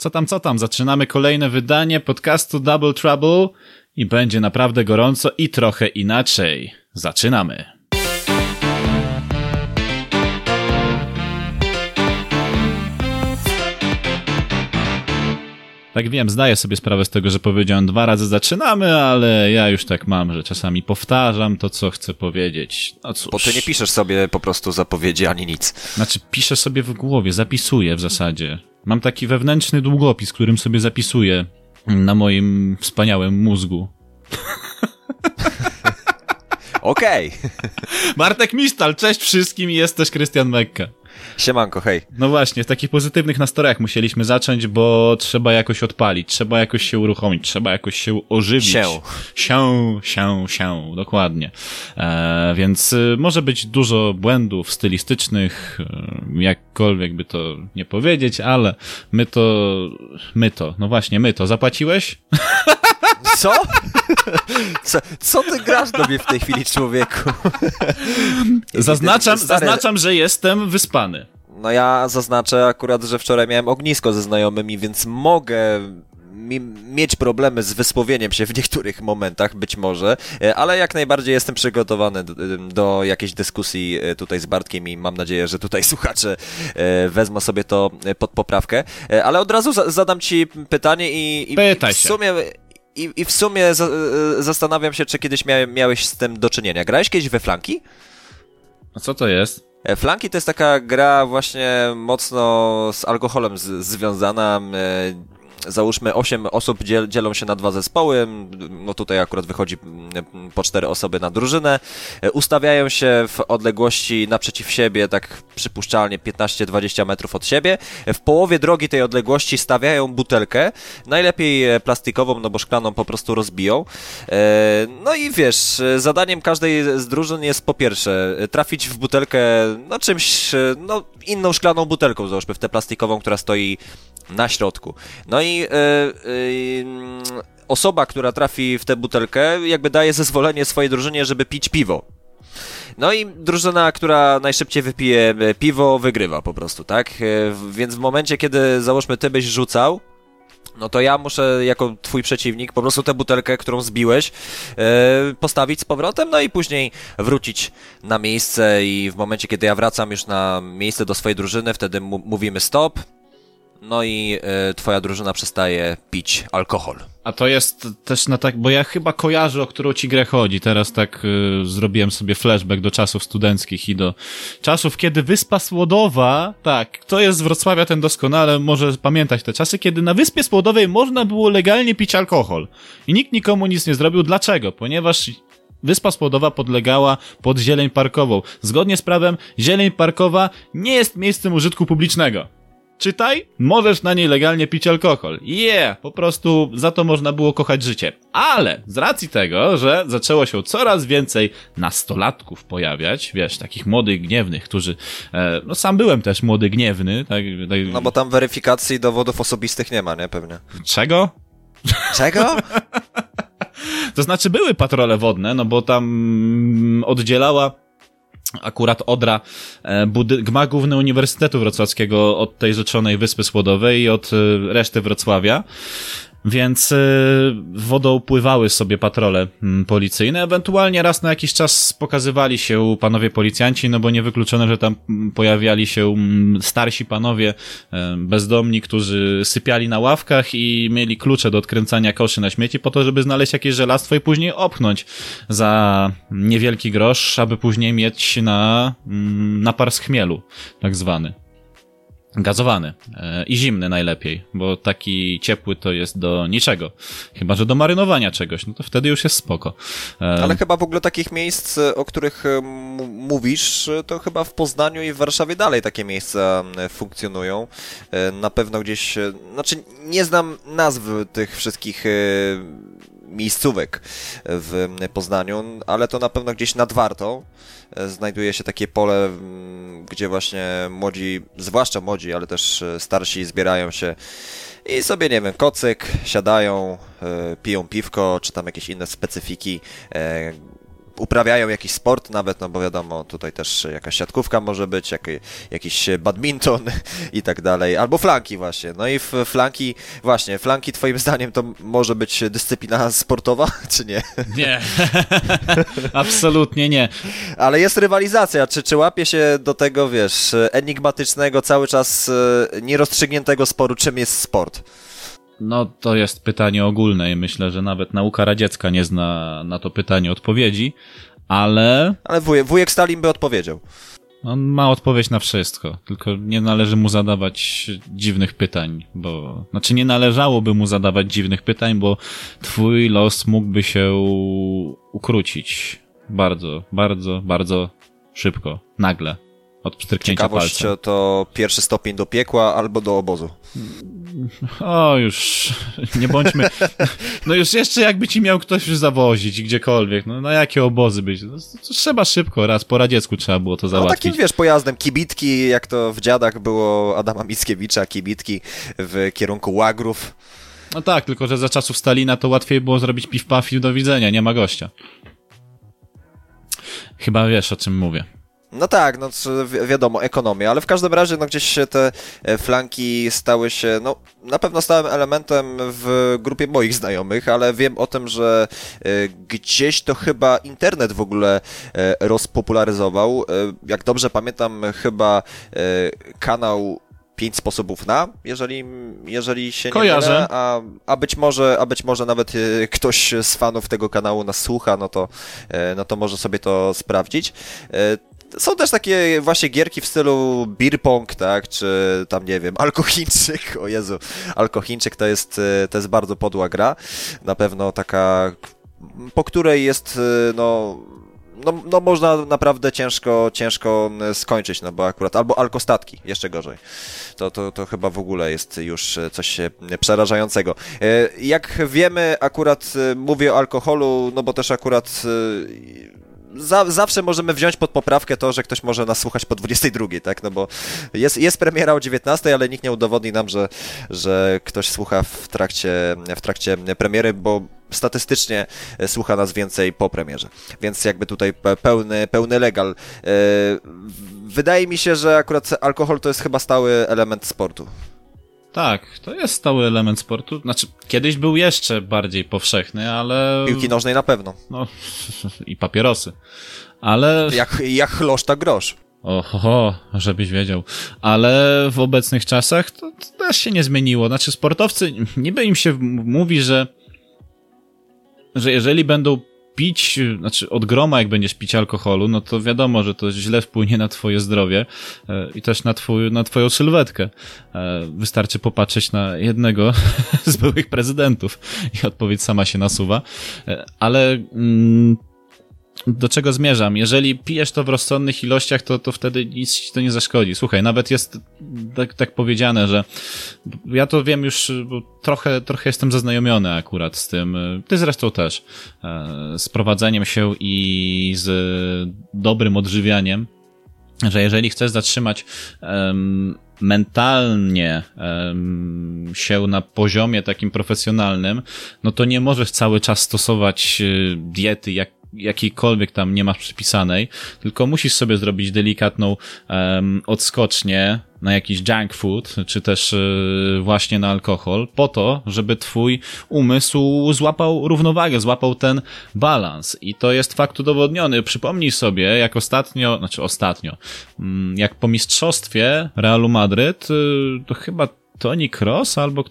Co tam, co tam? Zaczynamy kolejne wydanie podcastu Double Trouble i będzie naprawdę gorąco i trochę inaczej. Zaczynamy. Tak wiem, zdaję sobie sprawę z tego, że powiedziałem dwa razy zaczynamy, ale ja już tak mam, że czasami powtarzam to, co chcę powiedzieć. No cóż. Bo ty nie piszesz sobie po prostu zapowiedzi ani nic. Znaczy, piszę sobie w głowie, zapisuję w zasadzie. Mam taki wewnętrzny długopis, którym sobie zapisuję na moim wspaniałym mózgu. Okej. Okay. Bartek Mistal, cześć wszystkim i jest też Krystian Mekka. Siemanko, hej. No właśnie, w takich pozytywnych nastrojach musieliśmy zacząć, bo trzeba jakoś odpalić, trzeba jakoś się uruchomić, trzeba jakoś się ożywić. Się. Się, się, się, dokładnie. E, więc y, może być dużo błędów stylistycznych, y, jakkolwiek by to nie powiedzieć, ale my to, my to, no właśnie, my to. Zapłaciłeś? Co? Co, co ty grasz do mnie w tej chwili, człowieku? Zaznaczam, Stary... zaznaczam, że jestem wyspany. No ja zaznaczę akurat, że wczoraj miałem ognisko ze znajomymi, więc mogę mieć problemy z wysłowieniem się w niektórych momentach, być może, e, ale jak najbardziej jestem przygotowany do, do, jakiejś dyskusji e, tutaj z Bartkiem i mam nadzieję, że tutaj słuchacze e, wezmą sobie to pod poprawkę. Ale od razu zadam ci pytanie i, i Pytaj w sumie i, i w sumie za, e, zastanawiam się, czy kiedyś mia, miałeś z tym do czynienia. Grałeś kiedyś we flanki? A co to jest? E, flanki to jest taka gra właśnie mocno z alkoholem z, związana. Załóżmy 8 osób dziel, dzielą się na dwa zespoły, no tutaj akurat wychodzi mm, po cztery osoby na drużynę, e, ustawiają się w odległości naprzeciw siebie, tak przypuszczalnie 15-20 metrów od siebie, e, w połowie drogi tej odległości stawiają butelkę, najlepiej e, plastikową, no bo szklaną po prostu rozbiją, no i wiesz, zadaniem każdej z drużyn jest po pierwsze trafić w butelkę, no czymś, no inną szklaną butelką, załóżmy w tę plastikową, która stoi na środku. No i yy, yy, osoba, która trafi w tę butelkę, jakby daje zezwolenie swojej drużynie, żeby pić piwo. No i drużyna, która najszybciej wypije e, piwo, wygrywa po prostu, tak? Więc w momencie, kiedy załóżmy ty byś rzucał, no to ja muszę jako twój przeciwnik po prostu tę butelkę, którą zbiłeś, postawić z powrotem, no i później wrócić na miejsce i w momencie, kiedy ja wracam już na miejsce do swojej drużyny, wtedy mówimy stop, no i y, twoja drużyna przestaje pić alkohol. A to jest też na tak, bo ja chyba kojarzę, o którą ci grę chodzi. Teraz tak y, zrobiłem sobie flashback do czasów studenckich i do czasów, kiedy Wyspa Słodowa, tak, kto jest z Wrocławia, ten doskonale może pamiętać te czasy, kiedy na Wyspie Słodowej można było legalnie pić alkohol. I nikt nikomu nic nie zrobił. Dlaczego? Ponieważ Wyspa Słodowa podlegała pod zieleń parkową. Zgodnie z prawem, zieleń parkowa nie jest miejscem użytku publicznego. Czytaj, możesz na niej legalnie pić alkohol. Yeah, po prostu za to można było kochać życie. Ale z racji tego, że zaczęło się coraz więcej nastolatków pojawiać, wiesz, takich młodych, gniewnych, którzy, e, no sam byłem też młody, gniewny, tak, tak... No bo tam weryfikacji dowodów osobistych nie ma, nie? Pewnie. Czego? Czego? to znaczy były patrole wodne, no bo tam mm, oddzielała akurat Odra, e, gmach główny Uniwersytetu Wrocławskiego od tej rzeczonej Wyspy Słodowej i od e, reszty Wrocławia. Więc y, wodą pływały sobie patrole mm, policyjne, ewentualnie raz na jakiś czas pokazywali się panowie policjanci, no bo niewykluczone, że tam mm, pojawiali się mm, starsi panowie e, bezdomni, którzy sypiali na ławkach i mieli klucze do odkręcania koszy na śmieci po to, żeby znaleźć jakieś żelastwo i później opchnąć za niewielki grosz, aby później mieć na napar z chmielu, tak zwany. Gazowany e, i zimny najlepiej, bo taki ciepły to jest do niczego. Chyba, że do marynowania czegoś, no to wtedy już jest spoko. E, Ale chyba w ogóle takich miejsc, o których e, mówisz, to chyba w Poznaniu i w Warszawie dalej takie miejsca funkcjonują. Na pewno gdzieś, znaczy nie znam nazw tych wszystkich miejscówek w Poznaniu, ale to na pewno gdzieś nad Wartą e, znajduje się takie pole, gdzie właśnie młodzi, zwłaszcza młodzi, ale też e, starsi zbierają się i sobie, nie wiem, kocyk, siadają, e, piją piwko, czy tam jakieś inne specyfiki, uprawiają jakiś sport nawet, no bo wiadomo, tutaj też jakaś siatkówka może być, jak, jakiś badminton i tak dalej, albo flanki właśnie. No i w flanki, właśnie, flanki twoim zdaniem to może być dyscyplina sportowa, czy nie? Nie, absolutnie nie. Ale jest rywalizacja, czy, czy łapie się do tego, wiesz, enigmatycznego, cały czas e, nierozstrzygniętego sporu, czym jest sport? No, to jest pytanie ogólne i myślę, że nawet nauka radziecka nie zna na to pytanie odpowiedzi, ale... Ale wujek, wujek Stalin by odpowiedział. On ma odpowiedź na wszystko, tylko nie należy mu zadawać dziwnych pytań, bo... Znaczy, nie należałoby mu zadawać dziwnych pytań, bo twój los mógłby się ukrócić bardzo, bardzo, bardzo szybko, nagle, od pstryknięcia Ciekawość palca. to pierwszy stopień do piekła albo do obozu. O, już nie bądźmy. No już jeszcze jakby ci miał ktoś już zawozić gdziekolwiek. No na jakie obozy być? No, trzeba szybko, raz po radziecku trzeba było to No załatwić. takim, wiesz, pojazdem. Kibitki, jak to w dziadach było Adama Mickiewicza, kibitki w kierunku łagrów. No tak, tylko że za czasów Stalina to łatwiej było zrobić piw paf i do widzenia, nie ma gościa. Chyba wiesz o czym mówię. No tak, no wi- wiadomo, ekonomia, ale w każdym razie no gdzieś się te e, flanki stały się, no na pewno stałym elementem w grupie moich znajomych, ale wiem o tym, że e, gdzieś to chyba internet w ogóle e, rozpopularyzował. Jak dobrze pamiętam, chyba kanał pięć sposobów na, jeżeli, jeżeli się nie Kojarzę. mylę, a, a być może, a być może nawet ktoś z fanów tego kanału nas słucha, no to, no to może sobie to sprawdzić. Są też takie właśnie gierki w stylu beer pong, tak, czy tam nie wiem, alkochińczyk, o Jezu, alkochińczyk to jest, e, to jest bardzo podła gra, na pewno taka, po której jest, e, no, no, no można naprawdę ciężko, ciężko skończyć, no bo akurat, albo alkostatki, jeszcze gorzej. To, to, to chyba w ogóle jest już coś przerażającego. Jak wiemy, akurat mówię o alkoholu, no bo też akurat za, zawsze możemy wziąć pod poprawkę to, że ktoś może nas słuchać po 22, tak? No bo jest, jest premiera o 19, ale nikt nie udowodni nam, że, że ktoś słucha w trakcie, w trakcie premiery, bo statystycznie e, słucha nas więcej po premierze. Więc jakby tutaj pe- pełny, pełny legal. E, Wydaje mi się, że akurat alkohol to jest chyba stały element sportu. Tak, to jest stały element sportu. Znaczy, kiedyś był jeszcze bardziej powszechny, ale. Piłki nożnej na pewno. No, i papierosy. Ale. Jak, jak chlosz, tak grosz. Oho, żebyś wiedział. Ale w obecnych czasach to, to też się nie zmieniło. Znaczy, sportowcy, niby im się mówi, że, że jeżeli będą pić, znaczy od groma jak będziesz pić alkoholu, no to wiadomo, że to źle wpłynie na twoje zdrowie e, i też na, twój, na twoją sylwetkę. E, Wystarczy popatrzeć na jednego z byłych prezydentów i odpowiedź sama się nasuwa. E, Ale mm, do czego zmierzam? Jeżeli pijesz to w rozsądnych ilościach, to, to wtedy nic ci to nie zaszkodzi. Słuchaj, nawet jest tak, tak powiedziane, że ja to wiem już, trochę, trochę jestem zaznajomiony akurat z tym, ty zresztą też, e, z prowadzeniem się i z dobrym odżywianiem, że jeżeli chcesz zatrzymać em, mentalnie em, się na poziomie takim profesjonalnym, no to nie możesz cały czas stosować e, diety jak jakiejkolwiek tam nie masz przypisanej, tylko musisz sobie zrobić delikatną em, odskocznię na jakiś junk food, czy też e, właśnie na alkohol, po to, żeby twój umysł złapał równowagę, złapał ten balans. I to jest fakt udowodniony. Przypomnij sobie, jak ostatnio, znaczy ostatnio, mm, jak po mistrzostwie Realu Madryt, y, to chyba Toni Kroos albo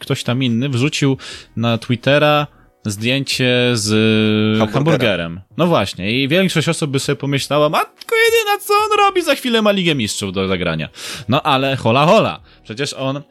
ktoś tam inny wrzucił na Twittera zdjęcie z Hamburgerem. hamburgerem. No właśnie, i większość osób by sobie pomyślała, matko jedyna, co on robi, za chwilę ma Ligę Mistrzów do zagrania. No ale hola hola, przecież on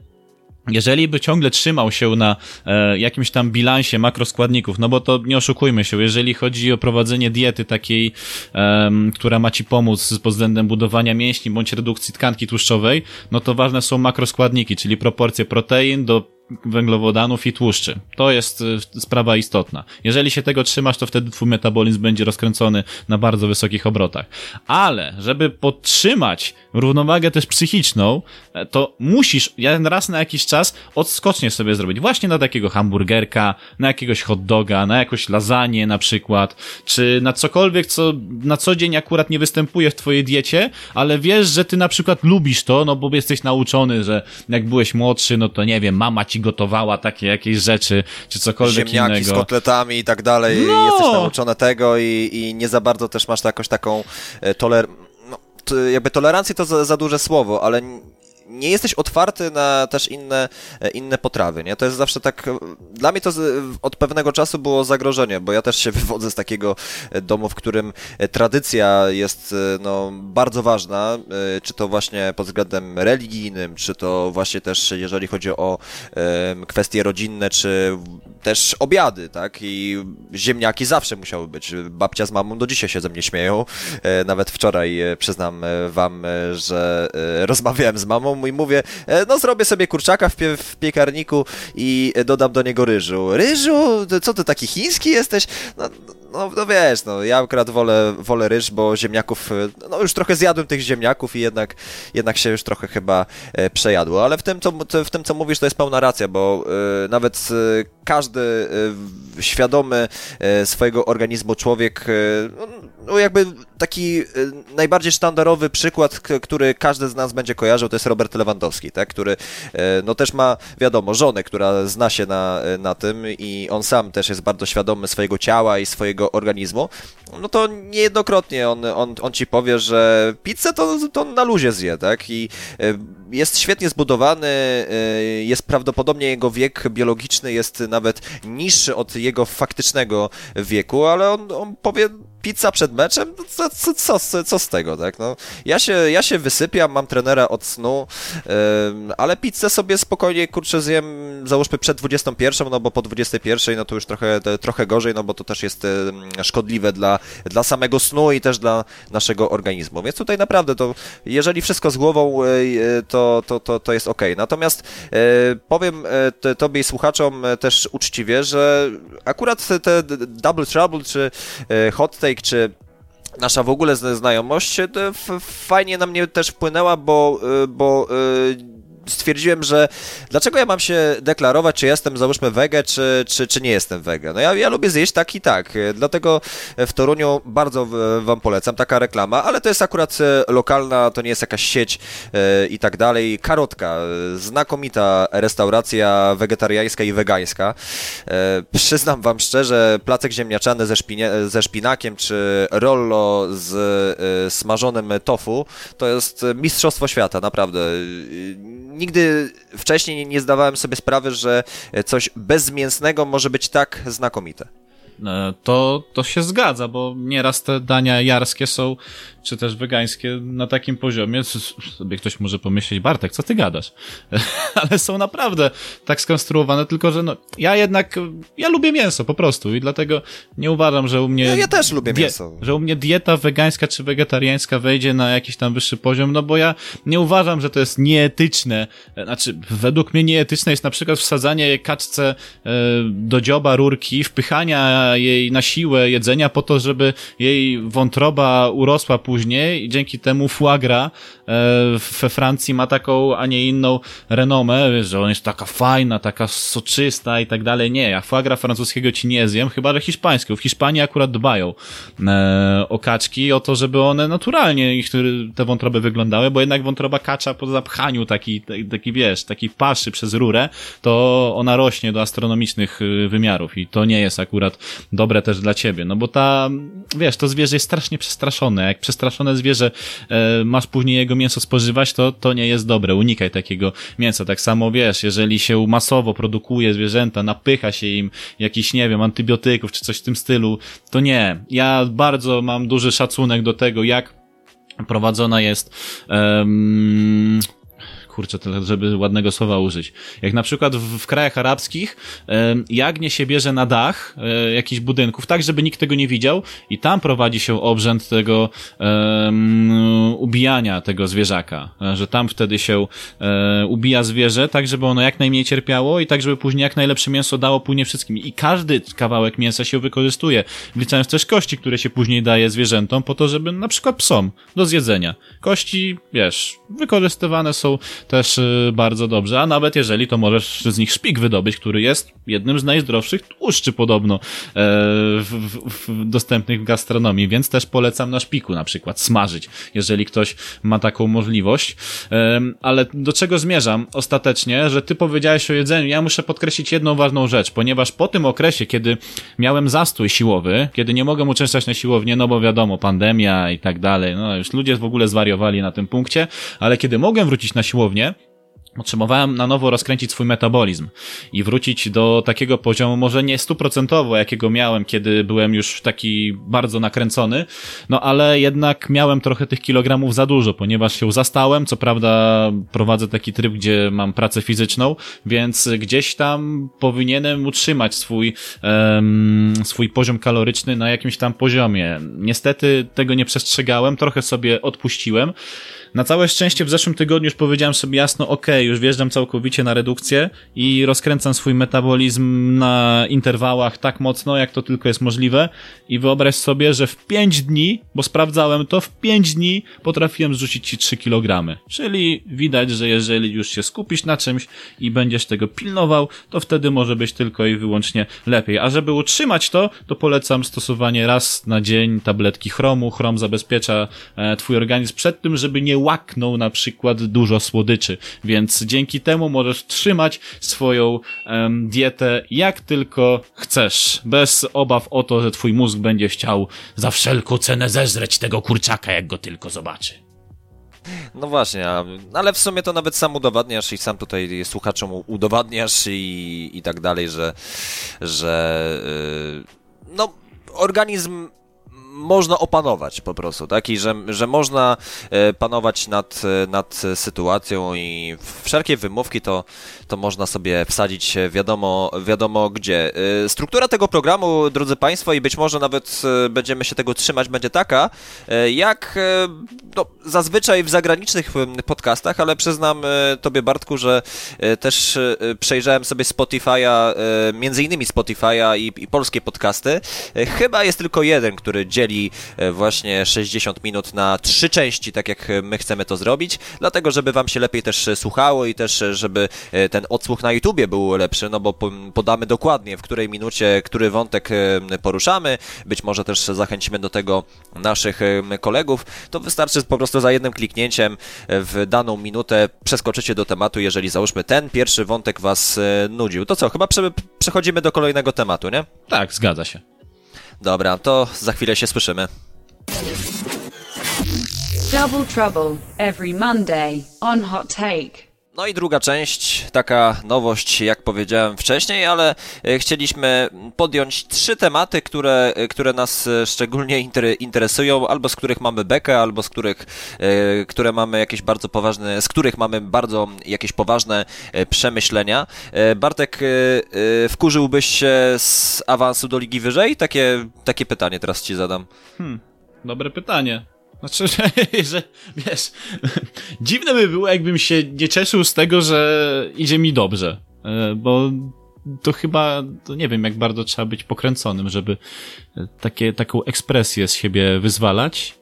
jeżeli by ciągle trzymał się na e, jakimś tam bilansie makroskładników, no bo to nie oszukujmy się, jeżeli chodzi o prowadzenie diety takiej, em, która ma ci pomóc pod względem budowania mięśni bądź redukcji tkanki tłuszczowej, no to ważne są makroskładniki, czyli proporcje protein do węglowodanów i tłuszczy. To jest y, sprawa istotna. Jeżeli się tego trzymasz, to wtedy twój metabolizm będzie rozkręcony na bardzo wysokich obrotach. Ale, żeby podtrzymać równowagę też psychiczną, e, to musisz raz na jakiś czas odskocznie sobie zrobić. Właśnie na takiego hamburgerka, na jakiegoś hot doga, na jakąś lasagne na przykład, czy na cokolwiek, co na co dzień akurat nie występuje w twojej diecie, ale wiesz, że ty na przykład lubisz to, no bo jesteś nauczony, że jak byłeś młodszy, no to nie wiem, mama ci gotowała takie jakieś rzeczy, czy cokolwiek Ziemniaki innego. z kotletami i tak dalej, No! jesteś nauczony tego i, i nie za bardzo też masz jakąś taką e, toler... No, jakby tolerancję to za, za duże słowo, ale nie jesteś otwarty na też inne, e, inne potrawy, nie? To jest zawsze tak, e, dla mnie to z, od pewnego czasu było zagrożenie, bo ja też się wywodzę z takiego e, domu, w którym tradycja jest no, bardzo ważna, czy to właśnie pod względem religijnym, czy to właśnie też jeżeli chodzi o kwestie rodzinne, czy też obiady, tak? I ziemniaki zawsze musiały być. Babcia z mamą do dzisiaj się ze mnie śmieją. Nawet wczoraj przyznam wam, że rozmawiałem z mamą i mówię, e, no zrobię sobie kurczaka w, pie w piekarniku i dodam do niego ryżu. Ryżu? Co ty taki chiński jesteś? No, no, no wiesz, no ja akurat wolę, wolę ryż, bo ziemniaków, e, no już trochę zjadłem tych ziemniaków i jednak, jednak się już trochę chyba e, przejadło, ale w tym, co, w tym, co mówisz, to jest pełna racja, bo nawet każdy e, świadomy e, swojego organizmu człowiek, e, no, no jakby taki najbardziej sztandarowy przykład, który każdy z nas będzie kojarzył, to jest Robert Lewandowski, tak? który no też ma, wiadomo, żonę, która zna się na, na tym i on sam też jest bardzo świadomy swojego ciała i swojego organizmu, no to niejednokrotnie on, on, on ci powie, że pizzę to, to na luzie zje, tak? I e, jest świetnie zbudowany, e, jest prawdopodobnie jego wiek biologiczny jest nawet niższy od jego faktycznego wieku, ale on, on powie pizza przed meczem, no co, co, co, co z tego, tak? No, ja, się, ja się wysypiam, mam trenera od snu, em, ale pizzę sobie spokojnie, kurczę, zjem, załóżmy przed 21, no bo po 21, no to już trochę, trochę gorzej, no bo to też jest szkodliwe dla, dla samego snu i też dla naszego organizmu. Więc tutaj naprawdę to, jeżeli wszystko z głową, e, e, to, to, to, to jest ok. Natomiast e, powiem tobie i słuchaczom też uczciwie, że akurat te- Double Trouble, czy Hot Take, czy nasza w ogóle zna- znajomość fajnie na mnie też wpłynęła, bo, e, bo e, stwierdziłem, że dlaczego ja mam się deklarować, czy jestem załóżmy wege, czy, czy, czy nie jestem wege. No ja, ja lubię zjeść tak i tak, e, dlatego w Toruniu bardzo wam polecam, taka reklama, ale to jest akurat e, lokalna, to nie jest jakaś sieć e, i tak dalej. Karotka, znakomita restauracja wegetariańska i wegańska. Przyznam wam szczerze, placek ziemniaczany ze, szpinie, ze szpinakiem, czy rollo z smażonym tofu, to jest mistrzostwo świata, naprawdę. Nigdy wcześniej nie- nie zdawałem sobie sprawy, że coś bezmięsnego może być tak znakomite. E, to, to się zgadza, bo nieraz te dania jarskie są, czy też wegańskie na takim poziomie, sobie ktoś może pomyśleć, Bartek, co ty gadasz? Ale są naprawdę tak skonstruowane, tylko że no, ja jednak, ja lubię mięso po prostu i dlatego nie uważam, że u mnie... Ja- ja też lubię mięso. Że u mnie dieta wegańska czy wegetariańska wejdzie na jakiś tam wyższy poziom, no bo ja nie uważam, że to jest nieetyczne. Znaczy, według mnie nieetyczne jest na przykład wsadzanie kaczce e, do dzioba rurki, wpychania jej na siłę jedzenia po to, żeby jej wątroba urosła później i dzięki temu foie gras e, we Francji ma taką, a nie inną renomę, wiesz, że ona jest taka fajna, taka soczysta i tak dalej. Nie, ja foie gras francuskiego ci nie zjem, chyba że hiszpańskiego. W Hiszpanii akurat dbają e, o kaczki, o to, żeby one naturalnie ich, te wątroby wyglądały, bo jednak wątroba kacza po zapchaniu taki, taki wiesz, taki paszy przez rurę, to ona rośnie do astronomicznych y, wymiarów i to nie jest akurat dobre też dla ciebie, no bo ta, wiesz, to zwierzę jest strasznie przestraszone, jak przestraszone zwierzę e, masz później jego mięso spożywać, to, to nie jest dobre, unikaj takiego mięsa, tak samo wiesz, jeżeli się masowo produkuje zwierzęta, napycha się im jakiś, nie wiem, antybiotyków czy coś w tym stylu, to nie, ja bardzo mam duży szacunek do tego, jak prowadzona jest um, kurczę, żeby ładnego słowa użyć. Jak na przykład w, w krajach arabskich jagnię się bierze na dach e, jakichś budynków, tak żeby nikt tego nie widział i tam prowadzi się obrzęd tego um, ubijania tego zwierzaka, e, że tam wtedy się e, ubija zwierzę, tak żeby ono jak najmniej cierpiało i tak żeby później jak najlepsze mięso dało później wszystkim. I każdy kawałek mięsa się wykorzystuje, wliczając też kości, które się później daje zwierzętom po to, żeby na przykład psom do zjedzenia. Kości, wiesz, wykorzystywane są też y, bardzo dobrze, a nawet jeżeli to możesz z nich szpik wydobyć, który jest jednym z najzdrowszych tłuszczy podobno e, w, w, w dostępnych w gastronomii, więc też polecam na szpiku na przykład smażyć, jeżeli ktoś ma taką możliwość. E, ale do czego zmierzam ostatecznie, że ty powiedziałeś o jedzeniu, ja muszę podkreślić jedną ważną rzecz, ponieważ po tym okresie, kiedy miałem zastój siłowy, kiedy nie mogę uczęszczać na siłownię, no bo wiadomo, pandemia i tak dalej, no już ludzie w ogóle zwariowali na tym punkcie, ale kiedy mogłem wrócić na siłownię, Potrzebowałem na nowo rozkręcić swój metabolizm i wrócić do takiego poziomu, może nie stuprocentowo, jakiego miałem, kiedy byłem już taki bardzo nakręcony, no ale jednak miałem trochę tych kilogramów za dużo, ponieważ się zastałem, co prawda prowadzę taki tryb, gdzie mam pracę fizyczną, więc gdzieś tam powinienem utrzymać swój, um, swój poziom kaloryczny na jakimś tam poziomie. Niestety tego nie przestrzegałem, trochę sobie odpuściłem, na całe szczęście w zeszłym tygodniu już powiedziałem sobie jasno, ok, już wjeżdżam całkowicie na redukcję i rozkręcam swój metabolizm na interwałach tak mocno, jak to tylko jest możliwe i wyobraź sobie, że w 5 dni, bo sprawdzałem to, w 5 dni potrafiłem zrzucić ci 3 kg. Czyli widać, że jeżeli już się skupisz na czymś i będziesz tego pilnował, to wtedy może być tylko i wyłącznie lepiej. A żeby utrzymać to, to polecam stosowanie raz na dzień tabletki chromu. Chrom zabezpiecza e, twój organizm przed tym, żeby nie łaknął na przykład dużo słodyczy, więc dzięki temu możesz trzymać swoją dietę jak tylko chcesz, bez obaw o to, że twój mózg będzie chciał za wszelką cenę zeżreć tego kurczaka, jak go tylko zobaczy. No właśnie, ale w sumie to nawet sam udowadniasz i sam tutaj słuchaczom udowadniasz i, i tak dalej, że, że yy, no organizm można opanować po prostu, tak? I że, że można e, panować nad, e, nad sytuacją i wszelkie wymówki to, to można sobie wsadzić wiadomo, wiadomo gdzie. E, struktura tego programu, drodzy Państwo, i być może nawet będziemy się tego trzymać, będzie taka, jak no, zazwyczaj w zagranicznych podcastach, ale przyznam Tobie, Bartku, że też przejrzałem sobie Spotify'a, między innymi Spotify'a i, i polskie podcasty. Chyba jest tylko jeden, który dzieli dzieli e, właśnie 60 minut na trzy części, tak jak my chcemy to zrobić, dlatego żeby wam się lepiej też słuchało i też żeby e, ten odsłuch na YouTubie był lepszy, no bo podamy dokładnie w której minucie, który wątek e, poruszamy, być może też zachęcimy do tego naszych kolegów, to wystarczy po prostu za jednym kliknięciem w daną minutę przeskoczycie do tematu, jeżeli załóżmy ten pierwszy wątek was nudził. To co, chyba prze przechodzimy do kolejnego tematu, nie? Tak, zgadza się. Dobra, to za chwilę się słyszymy. Double Trouble every Monday on Hot Take. No i druga część, taka nowość, jak powiedziałem wcześniej, ale e, chcieliśmy podjąć trzy tematy, które, e, które nas e, szczególnie interesują, albo z których mamy bekę, albo z których, które mamy jakieś bardzo poważne, z których mamy bardzo jakieś poważne przemyślenia. Bartek, wkurzyłbyś się z awansu do ligi wyżej? Takie, takie pytanie teraz ci zadam. Hmm, dobre pytanie. Znaczy, że, że wiesz, dziwne by było, jakbym się nie cieszył z tego, że idzie mi dobrze, e, bo to chyba, to nie wiem, jak bardzo trzeba być pokręconym, żeby takie, taką ekspresję z siebie wyzwalać.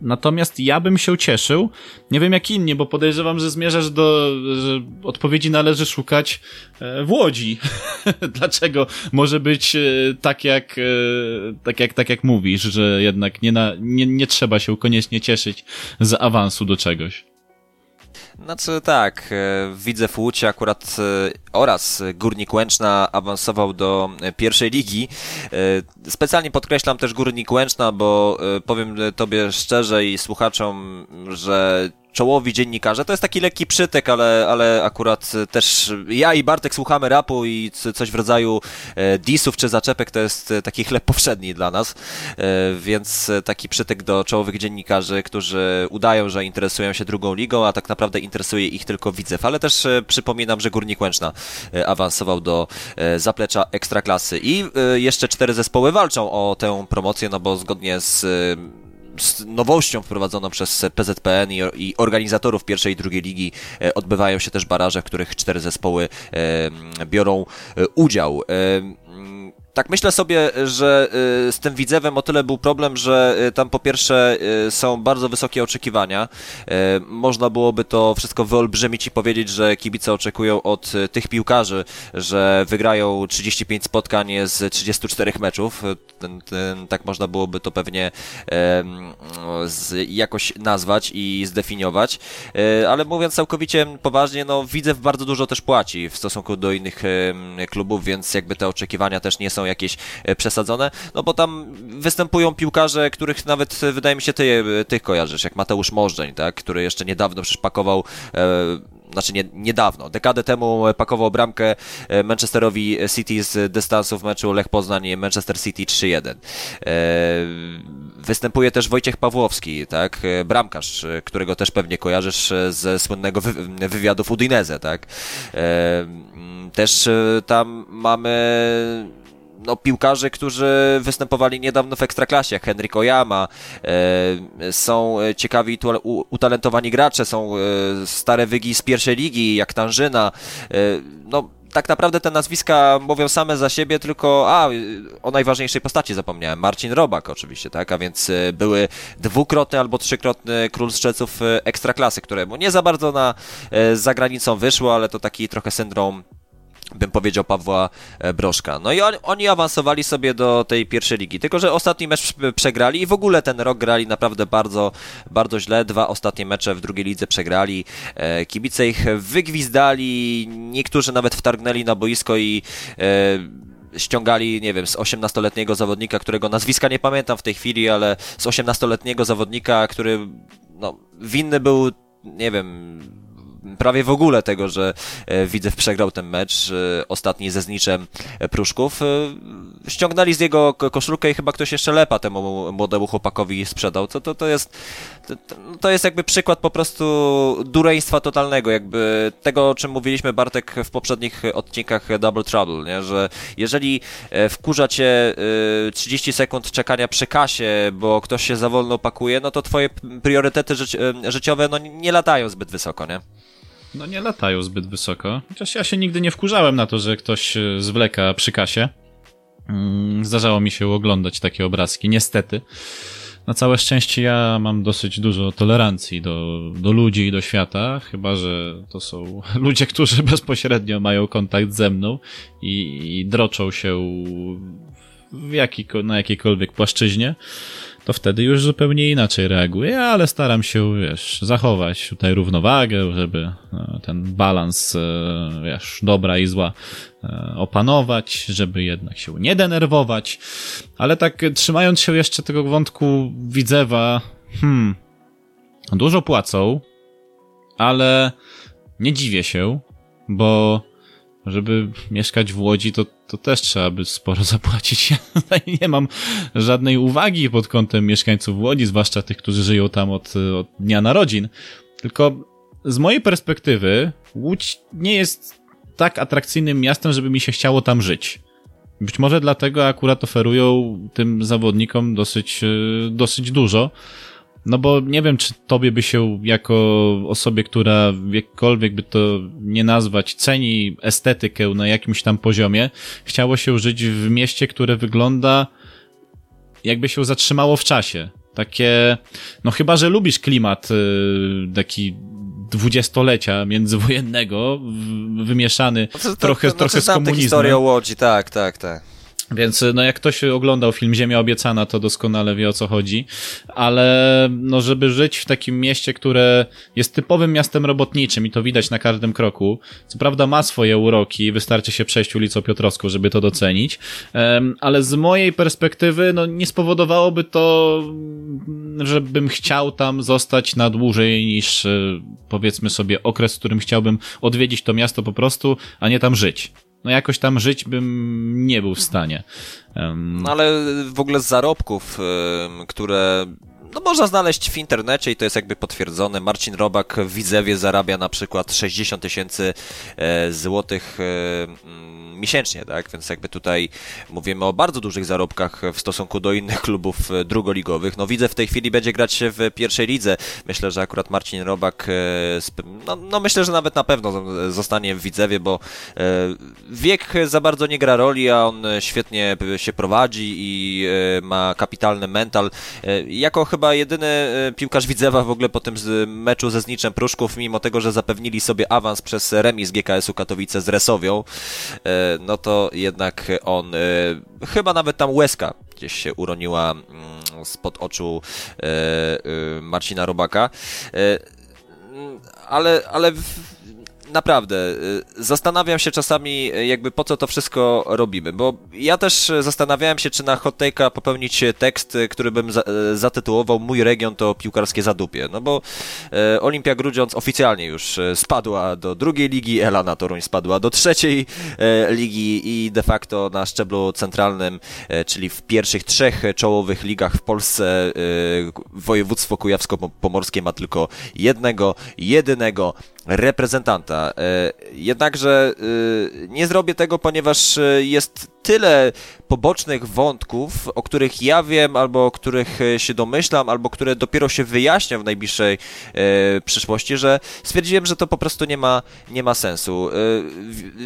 Natomiast ja bym się cieszył, nie wiem jak inni, bo podejrzewam, że zmierzasz do, że odpowiedzi należy szukać e, w Łodzi. Dlaczego może być e, tak jak, e, tak jak, tak jak mówisz, że jednak nie, na, nie, nie trzeba się koniecznie cieszyć z awansu do czegoś. Znaczy tak, widzę w Łódź akurat oraz Górnik Łęczna awansował do pierwszej ligi. Specjalnie podkreślam też Górnik Łęczna, bo powiem tobie szczerze i słuchaczom, że czołowi dziennikarze. To jest taki lekki przytek, ale, ale akurat też ja i Bartek słuchamy rapu i coś w rodzaju e, disów czy zaczepek to jest e, taki chleb powszedni dla nas, e, więc taki przytek do czołowych dziennikarzy, którzy udają, że interesują się drugą ligą, a tak naprawdę interesuje ich tylko widzew. Ale też przypominam, że Górnik Łęczna awansował do zaplecza Ekstraklasy i jeszcze cztery zespoły walczą o tę promocję, no bo zgodnie z z nowością wprowadzoną przez PZPN i, i, organizatorów pierwszej i drugiej ligi e, odbywają się też baraże, w których cztery zespoły e, biorą e, udział. Tak myślę sobie, że y, z tym Widzewem o tyle był problem, że y, tam po pierwsze y, są bardzo wysokie oczekiwania. Można byłoby to wszystko wyolbrzymić i powiedzieć, że kibice oczekują od tych piłkarzy, że wygrają 35 spotkań z 34 meczów. Ten, ten, tak można byłoby to pewnie jakoś nazwać i zdefiniować. Ale mówiąc całkowicie poważnie, no Widzew bardzo dużo też płaci w stosunku do innych klubów, więc jakby te oczekiwania też nie są jakieś e, przesadzone, no bo tam występują piłkarze, których nawet e, wydaje mi się ty, e, tych kojarzysz, jak Mateusz Możdżeń, tak, który jeszcze niedawno przecież pakował znaczy nie, niedawno, dekadę temu pakował bramkę Manchesterowi City z dystansu w meczu Lech Poznań Manchester City 3-1. Występuje też Wojciech Pawłowski, tak, bramkarz, którego też pewnie kojarzysz ze słynnego wy wywiadu w Udinese, tak. Też tam mamy no, piłkarze, którzy występowali niedawno w Ekstraklasie, jak Henryk Oyama, e, są ciekawi utalentowani gracze, są e, stare wygi z pierwszej ligi, jak Tanżyna, e, no tak naprawdę te nazwiska mówią same za siebie, tylko a, o najważniejszej postaci zapomniałem, Marcin Robak oczywiście, tak, a więc e, były dwukrotny albo trzykrotny król strzeców e, ekstraklasy, któremu nie za bardzo na e, zagranicą wyszło, ale to taki trochę syndrom bym powiedział Pawła e, Broszka. No i on, oni awansowali sobie do tej pierwszej ligi, tylko że ostatni mecz przegrali i w ogóle ten rok grali naprawdę bardzo, bardzo źle. Dwa ostatnie mecze w drugiej lidze przegrali. E, kibice ich wygwizdali, niektórzy nawet wtargnęli na boisko i e, ściągali, nie wiem, z 18-letniego zawodnika, którego nazwiska nie pamiętam w tej chwili, ale z 18-letniego zawodnika, który no, winny był, nie wiem, prawie w ogóle tego, że e, Widzew przegrał ten mecz e, ostatni ze zniczem Pruszków. E, ściągnęli z jego koszulkę i chyba ktoś jeszcze lepa temu młodemu chłopakowi sprzedał. To, to, to, jest, to, to jest jakby przykład po prostu dureństwa totalnego, jakby tego, o czym mówiliśmy Bartek w poprzednich odcinkach Double Trouble, nie? że jeżeli wkurza cię 30 sekund czekania przy kasie, bo ktoś się za wolno pakuje, no to twoje priorytety życiowe no, nie latają zbyt wysoko, nie? No nie latają zbyt wysoko. Chociaż ja się nigdy nie wkurzałem na to, że ktoś e, zwleka przy kasie. Mm, zdarzało mi się oglądać takie obrazki, niestety. Na całe szczęście ja mam dosyć dużo tolerancji do, do ludzi i do świata, chyba że to są ludzie, którzy bezpośrednio mają kontakt ze mną i, i droczą się w jaki, na jakiejkolwiek płaszczyźnie to wtedy już zupełnie inaczej reaguję, ale staram się, wiesz, zachować tutaj równowagę, żeby e, ten balans, e, wiesz, dobra i zła e, opanować, żeby jednak się nie denerwować, ale tak trzymając się jeszcze tego wątku Widzewa, hmm, dużo płacą, ale nie dziwię się, bo żeby mieszkać w Łodzi, to, to też trzeba by sporo zapłacić. Ja nie mam żadnej uwagi pod kątem mieszkańców Łodzi, zwłaszcza tych, którzy żyją tam od, od dnia narodzin. Tylko z mojej perspektywy Łódź nie jest tak atrakcyjnym miastem, żeby mi się chciało tam żyć. Być może dlatego akurat oferują tym zawodnikom dosyć, dosyć dużo. No bo nie wiem, czy tobie by się jako osobie, która jakkolwiek by to nie nazwać, ceni estetykę na jakimś tam poziomie, chciało się żyć w mieście, które wygląda jakby się zatrzymało w czasie. Takie, no chyba, że lubisz klimat y, taki dwudziestolecia międzywojennego, wymieszany no to, to, trochę, to, no trochę z komunizmem. historię o Łodzi, tak, tak, tak. Więc no jak ktoś oglądał film Ziemia Obiecana, to doskonale wie o co chodzi, ale no żeby żyć w takim mieście, które jest typowym miastem robotniczym i to widać na każdym kroku, co prawda ma swoje uroki, wystarczy się przejść ulicą Piotrowską, żeby to docenić, ale z mojej perspektywy no nie spowodowałoby to, żebym chciał tam zostać na dłużej niż e, powiedzmy sobie okres, w którym chciałbym odwiedzić to miasto po prostu, a nie tam żyć no jakoś tam żyć bym nie był w stanie. Um... No ale w ogóle z zarobków, które no można znaleźć w internecie i to jest jakby potwierdzone. Marcin Robak w Widzewie zarabia na przykład 60 tysięcy e, złotych e, miesięcznie, tak? Więc jakby tutaj mówimy o bardzo dużych zarobkach w stosunku do innych klubów e, drugoligowych. No widzę w tej chwili będzie grać w pierwszej lidze. Myślę, że akurat Marcin Robak, e, no, no myślę, że nawet na pewno zostanie w Widzewie, bo e, wiek za bardzo nie gra roli, a on świetnie się prowadzi i ma kapitalny mental. Jako chyba jedyny piłkarz Widzewa w ogóle po tym meczu ze Zniczem Pruszków, mimo tego, że zapewnili sobie awans przez remis GKS-u Katowice z Resowią, no to jednak on, e, chyba nawet tam łezka gdzieś się uroniła mm, spod oczu e, e, Marcina Robaka. Ale, ale naprawdę, y, zastanawiam się czasami, y, jakby po co to wszystko robimy, bo ja też zastanawiałem się, czy na hot popełnić tekst, y, który bym za, zatytułował Mój region to piłkarskie zadupie, no bo e, Olimpia Grudziądz oficjalnie już spadła do drugiej ligi, Elana Toruń spadła do trzeciej e, ligi i de facto na szczeblu centralnym, e, czyli w pierwszych trzech czołowych ligach w Polsce województwo kujawsko-pomorskie ma tylko jednego, jedynego reprezentanta. E, jednakże e, nie zrobię tego, ponieważ e, jest tyle pobocznych wątków, o których ja wiem, albo o których się domyślam, albo które dopiero się wyjaśnią w najbliższej e, przyszłości, że stwierdziłem, że to po prostu nie ma, nie ma sensu. E,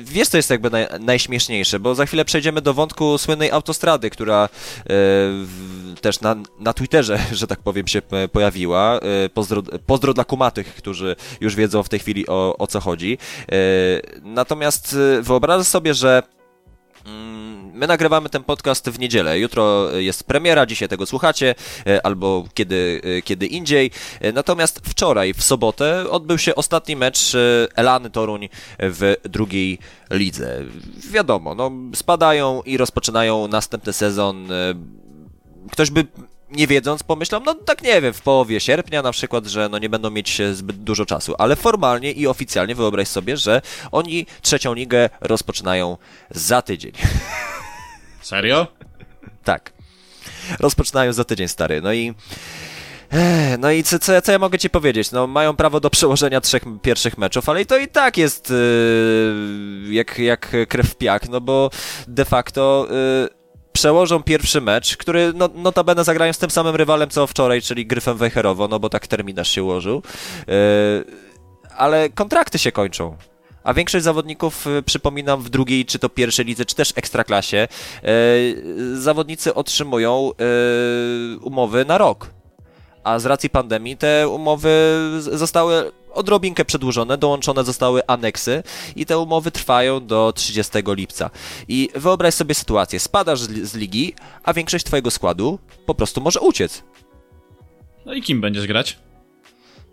wiesz, co jest jakby naj, najśmieszniejsze, bo za chwilę przejdziemy do wątku słynnej autostrady, która e, też na, na Twitterze, że tak powiem, się pojawiła. E, pozdro, pozdro dla kumatych, którzy już wiedzą w tej chwili o, o co chodzi. E, natomiast e, wyobrażę sobie, że my nagrywamy ten podcast w niedzielę. Jutro jest premiera, dzisiaj tego słuchacie, albo kiedy, kiedy indziej. Natomiast wczoraj, w sobotę, odbył się ostatni mecz Elany Toruń w drugiej lidze. Wiadomo, no, spadają i rozpoczynają następny sezon ktoś by nie wiedząc pomyślał, no tak nie wiem, w połowie sierpnia na przykład, że no nie będą mieć zbyt dużo czasu, ale formalnie i oficjalnie wyobraź sobie, że oni trzecią ligę rozpoczynają za tydzień. Serio? tak. Rozpoczynają za tydzień, stary. No i no i co, co, co, ja mogę ci powiedzieć? No, mają prawo do przełożenia trzech pierwszych meczów, ale to i tak jest yy, jak, jak krew w piach, no bo de facto yy, przełożą pierwszy mecz, który no, notabene zagrają z tym samym rywalem co wczoraj, czyli Gryfem Wejherowo, no bo tak terminarz się ułożył. Yy, ale kontrakty się kończą. A większość zawodników, yy, przypominam, w drugiej, czy to pierwszej lidze, czy też ekstraklasie, yy, zawodnicy otrzymują umowy na rok. A z racji pandemii te umowy zostały odrobinkę przedłużone, dołączone zostały aneksy i te umowy trwają do 30 lipca. I wyobraź sobie sytuację, spadasz z, ligi, a większość twojego składu po prostu może uciec. No i kim będziesz grać?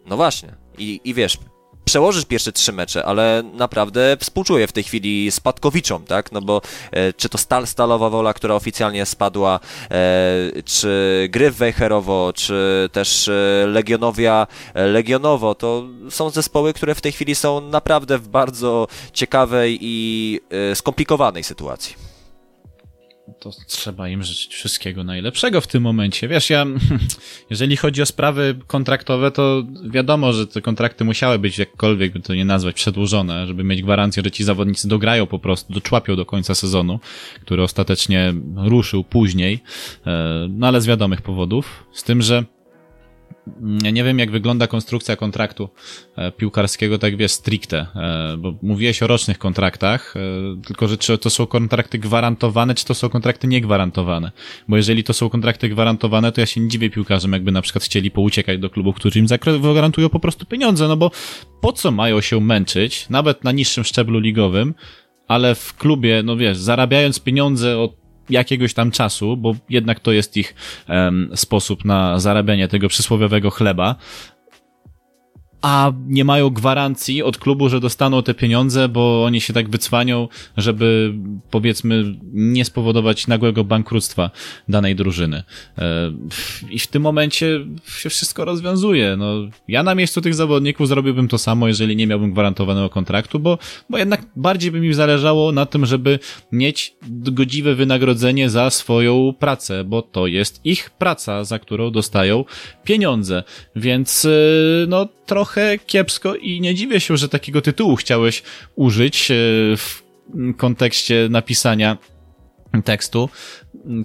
No właśnie. I, i wiesz, przełożysz pierwsze trzy mecze, ale naprawdę współczuję w tej chwili spadkowiczom, tak? No bo e, czy to Stal Stalowa Wola, która oficjalnie spadła, e, czy Gry Wejherowo, czy też e, Legionowia e, Legionowo, to są zespoły, które w tej chwili są naprawdę w bardzo ciekawej i e, skomplikowanej sytuacji to trzeba im życzyć wszystkiego najlepszego w tym momencie. Wiesz, ja, jeżeli chodzi o sprawy kontraktowe, to wiadomo, że te kontrakty musiały być jakkolwiek by to nie nazwać przedłużone, żeby mieć gwarancję, że ci zawodnicy dograją po prostu, doczłapią do końca sezonu, który ostatecznie ruszył później, e, no ale z wiadomych powodów. Z tym, że ja nie wiem, jak wygląda konstrukcja kontraktu e, piłkarskiego, tak wiesz, stricte, e, bo mówiłeś o rocznych kontraktach, e, tylko że czy to są kontrakty gwarantowane, czy to są kontrakty niegwarantowane. Bo jeżeli to są kontrakty gwarantowane, to ja się nie dziwię piłkarzom, jakby na przykład chcieli pouciekać do klubów, którzy im zagwarantują po prostu pieniądze, no bo po co mają się męczyć, nawet na niższym szczeblu ligowym, ale w klubie, no wiesz, zarabiając pieniądze od jakiegoś tam czasu, bo jednak to jest ich um, sposób na zarabianie tego przysłowiowego chleba, a nie mają gwarancji od klubu, że dostaną te pieniądze, bo oni się tak wycwanią, żeby powiedzmy nie spowodować nagłego bankructwa danej drużyny. E, I w tym momencie się wszystko rozwiązuje. No, ja na miejscu tych zawodników zrobiłbym to samo, jeżeli nie miałbym gwarantowanego kontraktu, bo, bo jednak bardziej by mi zależało na tym, żeby mieć godziwe wynagrodzenie za swoją pracę, bo to jest ich praca, za którą dostają pieniądze. Więc e, no trochę kiepsko i nie dziwię się, że takiego tytułu chciałeś użyć e, w kontekście napisania tekstu,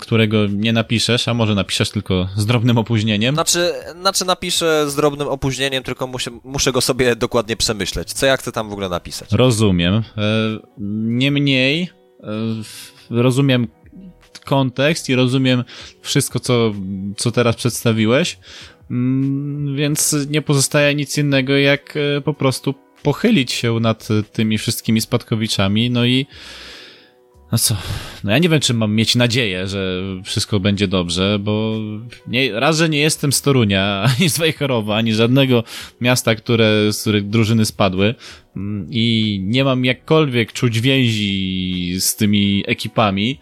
którego nie napiszesz, a może napiszesz tylko z drobnym opóźnieniem. Znaczy, znaczy napiszę z drobnym opóźnieniem, tylko muszę, muszę go sobie dokładnie przemyśleć. Co ja chcę tam w ogóle napisać? Rozumiem. E, niemniej e, rozumiem kontekst i rozumiem wszystko, co, co teraz przedstawiłeś. Mm, więc nie pozostaje nic innego, jak e, po prostu pochylić się nad tymi wszystkimi spadkowiczami, no i no co, no ja nie wiem, czy mam mieć nadzieję, że wszystko będzie dobrze, bo nie, raz, że nie jestem z Torunia, ani z Wejherowa, ani żadnego miasta, które, z których drużyny spadły mm, i nie mam jakkolwiek czuć więzi z tymi ekipami,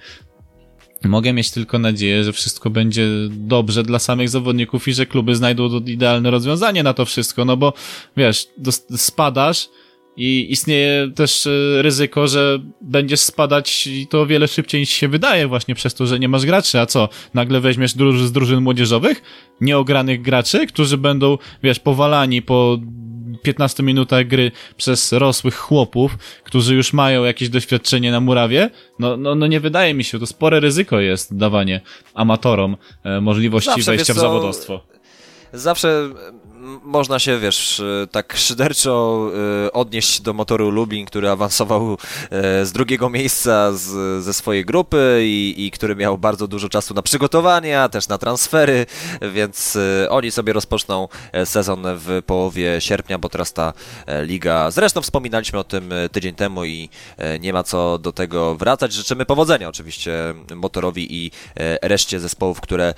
Mogę mieć tylko nadzieję, że wszystko będzie dobrze dla samych zawodników i że kluby znajdą idealne rozwiązanie na to wszystko, no bo wiesz, spadasz i istnieje też e, ryzyko, że będziesz spadać i to o wiele szybciej niż się wydaje właśnie przez to, że nie masz graczy, a co? Nagle weźmiesz druż z drużyn młodzieżowych, nieogranych graczy, którzy będą, wiesz, powalani po 15 minutach gry przez rosłych chłopów, którzy już mają jakieś doświadczenie na murawie, no, no, no nie wydaje mi się, to spore ryzyko jest dawanie amatorom e, możliwości Zawsze, wejścia w zawodowstwo. Zawsze można się, wiesz, tak szyderczo e, odnieść do motoru Lublin, który awansował e, z drugiego miejsca z, ze swojej grupy i, i który miał bardzo dużo czasu na przygotowania, też na transfery, więc e, oni sobie rozpoczną sezon w połowie sierpnia, bo teraz ta liga, zresztą wspominaliśmy o tym tydzień temu i nie ma co do tego wracać. Życzymy powodzenia oczywiście motorowi i reszcie zespołów, które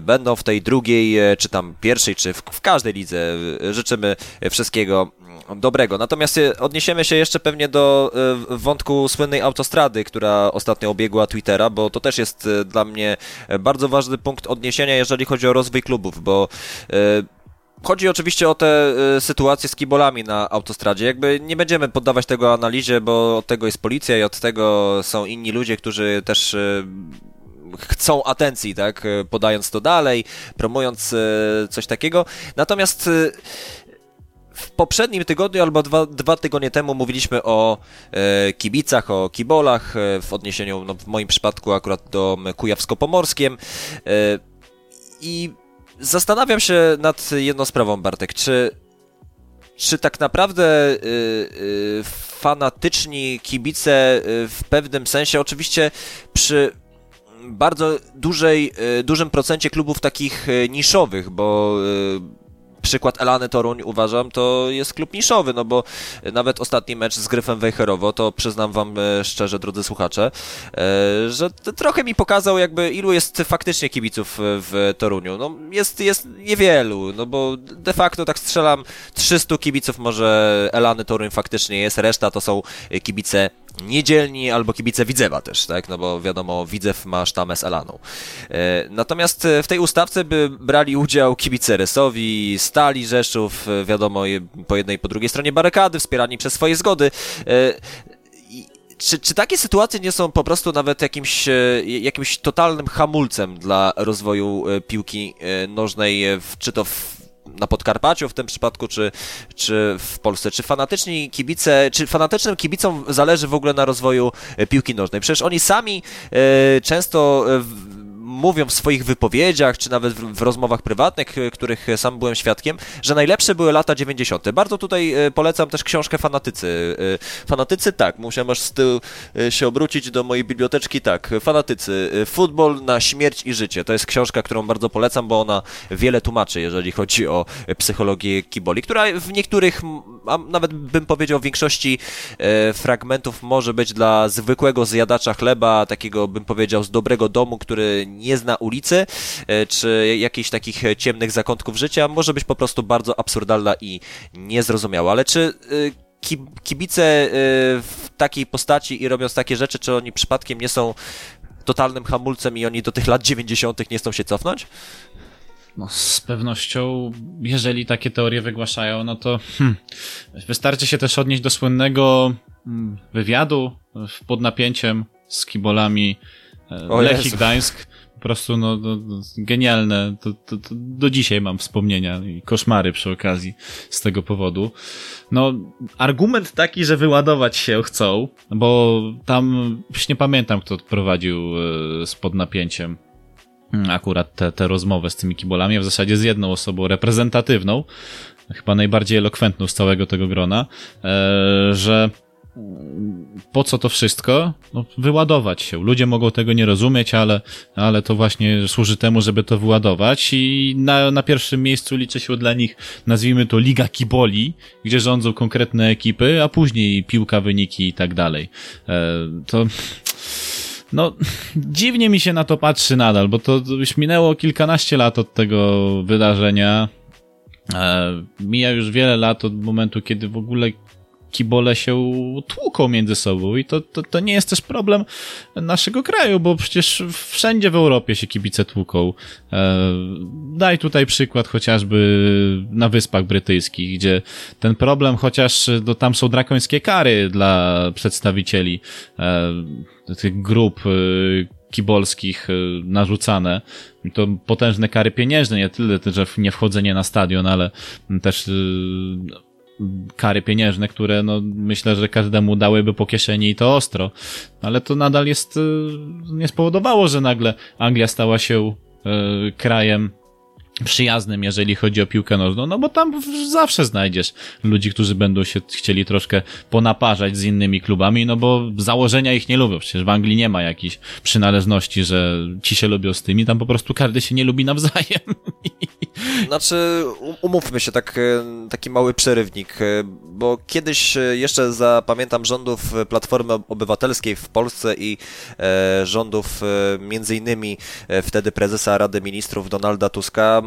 będą w tej drugiej, czy tam pierwszej, czy w, w każdej każdej lidze. Życzymy wszystkiego dobrego. Natomiast e, odniesiemy się jeszcze pewnie do e, wątku słynnej autostrady, która ostatnio obiegła Twittera, bo to też jest e, dla mnie bardzo ważny punkt odniesienia, jeżeli chodzi o rozwój klubów, bo Chodzi oczywiście o te sytuacje z kibolami na autostradzie. Jakby nie będziemy poddawać tego analizie, bo od tego jest policja i od tego są inni ludzie, którzy też chcą atencji, tak, podając to dalej, promując e, coś takiego. Natomiast e, w poprzednim tygodniu albo dwa, dwa tygodnie temu mówiliśmy o e, kibicach, o kibolach, e, w odniesieniu, no, w moim przypadku akurat do Kujawsko-Pomorskiem. E, I zastanawiam się nad jedną sprawą, Bartek, czy, czy tak naprawdę fanatyczni kibice w pewnym sensie, oczywiście przy bardzo dużej, e, dużym procencie klubów takich e, niszowych, bo e, przykład Elany Toruń uważam, to jest klub niszowy, no bo nawet ostatni mecz z Gryfem Wejherowo, to przyznam wam szczerze, drodzy słuchacze, że trochę mi pokazał jakby ilu jest faktycznie kibiców w Toruniu. No jest, jest niewielu, no bo de facto tak strzelam 300 kibiców może Elany Toruń faktycznie jest, reszta to są kibice niedzielni albo kibice Widzewa też, tak? No bo wiadomo, Widzew ma sztamę z Elaną. E, natomiast e, w tej ustawce by brali udział kibice Resowi, Stali Rzeszów, e, wiadomo, po jednej i po drugiej stronie barykady, wspierani przez swoje zgody. Czy, czy takie sytuacje nie są po prostu nawet jakimś, jakimś totalnym hamulcem dla rozwoju piłki nożnej, czy to w na Podkarpaciu w tym przypadku, czy, czy w Polsce, czy fanatyczni kibice, czy fanatycznym kibicom zależy w ogóle na rozwoju e, piłki nożnej. Przecież oni sami e, często e, mówią w swoich wypowiedziach, czy nawet w, w, rozmowach prywatnych, e, których sam byłem świadkiem, że najlepsze były lata 90. Bardzo tutaj e, polecam też książkę Fanatycy. E, fanatycy, tak, musiałem aż z tyłu się obrócić do mojej biblioteczki, tak, Fanatycy. Futbol na śmierć i życie. To jest książka, którą bardzo polecam, bo ona wiele tłumaczy, jeżeli chodzi o psychologię kiboli, która w niektórych a nawet bym powiedział w większości e, fragmentów może być dla zwykłego zjadacza chleba, takiego bym powiedział z dobrego domu, który nie zna ulicy, e, czy jakichś takich ciemnych zakątków życia, może być po prostu bardzo absurdalna i niezrozumiała. Ale czy e, kibice e, w takiej postaci i robiąc takie rzeczy, czy oni przypadkiem nie są totalnym hamulcem i oni do tych lat 90. nie chcą się cofnąć? No, z pewnością, jeżeli takie teorie wygłaszają, no to hmm, wystarczy się też odnieść do słynnego hmm, wywiadu pod napięciem z kibolami e, Lechii Gdańsk. Po prostu no, no, no genialne. To, to, to, do dzisiaj mam wspomnienia i koszmary przy okazji z tego powodu. No, argument taki, że wyładować się chcą, bo tam już nie pamiętam, kto prowadził e, z pod napięciem akurat te, te rozmowę z tymi kibolami, a w zasadzie z jedną osobą reprezentatywną, chyba najbardziej elokwentną z całego tego grona, e, że po co to wszystko? No, wyładować się. Ludzie mogą tego nie rozumieć, ale, ale to właśnie służy temu, żeby to wyładować i na, na pierwszym miejscu liczy się dla nich, nazwijmy to Liga Kiboli, gdzie rządzą konkretne ekipy, a później piłka, wyniki i tak dalej. E, to no, dziwnie mi się na to patrzy nadal, bo to już minęło kilkanaście lat od tego wydarzenia. E, mija już wiele lat od momentu, kiedy w ogóle kibole się tłuką między sobą i to, to, to nie jest też problem naszego kraju, bo przecież wszędzie w Europie się kibice tłuką. E, daj tutaj przykład chociażby na Wyspach Brytyjskich, gdzie ten problem, chociaż no, tam są drakońskie kary dla przedstawicieli e, tych grup e, kibolskich narzucane. To potężne kary pieniężne, nie tyle, że nie wchodzenie na stadion, ale też kary pieniężne, które no, myślę, że każdemu dałyby po kieszeni i to ostro. Ale to nadal jest, y, nie spowodowało, że nagle Anglia stała się y, krajem przyjaznym, jeżeli chodzi o piłkę nożną, no bo tam zawsze znajdziesz ludzi, którzy będą się chcieli troszkę ponaparzać z innymi klubami, no bo założenia ich nie lubią. Przecież w Anglii nie ma jakiejś przynależności, że ci się lubią z tymi, tam po prostu każdy się nie lubi nawzajem. Znaczy, umówmy się, tak, e, taki mały przerywnik, e, bo kiedyś e, jeszcze zapamiętam rządów Platformy Obywatelskiej w Polsce i rządów między innymi wtedy prezesa Rady Ministrów Donalda Tuska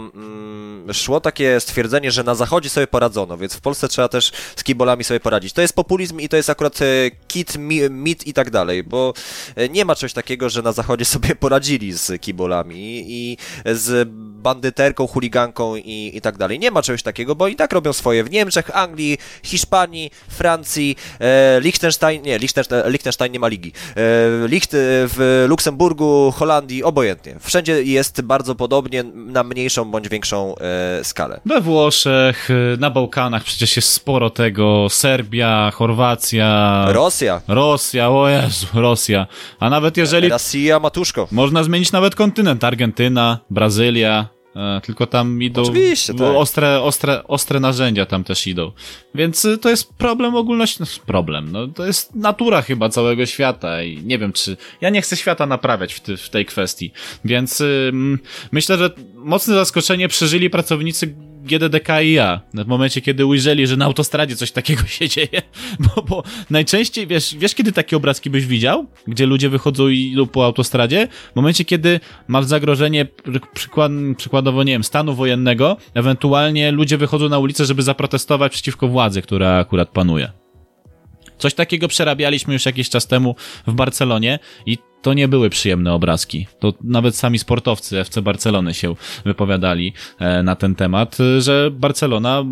szło takie stwierdzenie, że na Zachodzie sobie poradzono, więc w Polsce trzeba też z kibolami sobie poradzić. To jest populizm i to jest akurat kit, mit i tak dalej, bo nie ma czegoś takiego, że na Zachodzie sobie poradzili z kibolami i z bandyterką, chuliganką i, i tak dalej. Nie ma czegoś takiego, bo i tak robią swoje w Niemczech, Anglii, Hiszpanii, Francji, e, Liechtenstein, nie, Liechtenstein, Liechtenstein nie ma ligi, e, Licht, w Luksemburgu, Holandii, obojętnie. Wszędzie jest bardzo podobnie, na mniejszą bądź większą e, skalę. We Włoszech, na Bałkanach przecież jest sporo tego, Serbia, Chorwacja... Rosja. Rosja, o Jezu, Rosja. A nawet jeżeli... Rosja, matuszko. Można zmienić nawet kontynent, Argentyna, Brazylia, E, tylko tam idą Oczywiście, tak. ostre, ostre, ostre narzędzia tam też idą. Więc y, to jest problem ogólności, no, problem, no to jest natura chyba całego świata i nie wiem czy, ja nie chcę świata naprawiać w, ty, w tej kwestii, więc y, myślę, że mocne zaskoczenie przeżyli pracownicy GDDK i ja. W momencie, kiedy ujrzeli, że na autostradzie coś takiego się dzieje. Bo, bo najczęściej, wiesz, wiesz, kiedy takie obrazki byś widział? Gdzie ludzie wychodzą i idą po autostradzie? W momencie, kiedy masz zagrożenie, przykład, przykładowo, nie wiem, stanu wojennego, ewentualnie ludzie wychodzą na ulicę, żeby zaprotestować przeciwko władzy, która akurat panuje. Coś takiego przerabialiśmy już jakiś czas temu w Barcelonie i to nie były przyjemne obrazki. To nawet sami sportowcy FC Barcelony się wypowiadali e, na ten temat, że Barcelona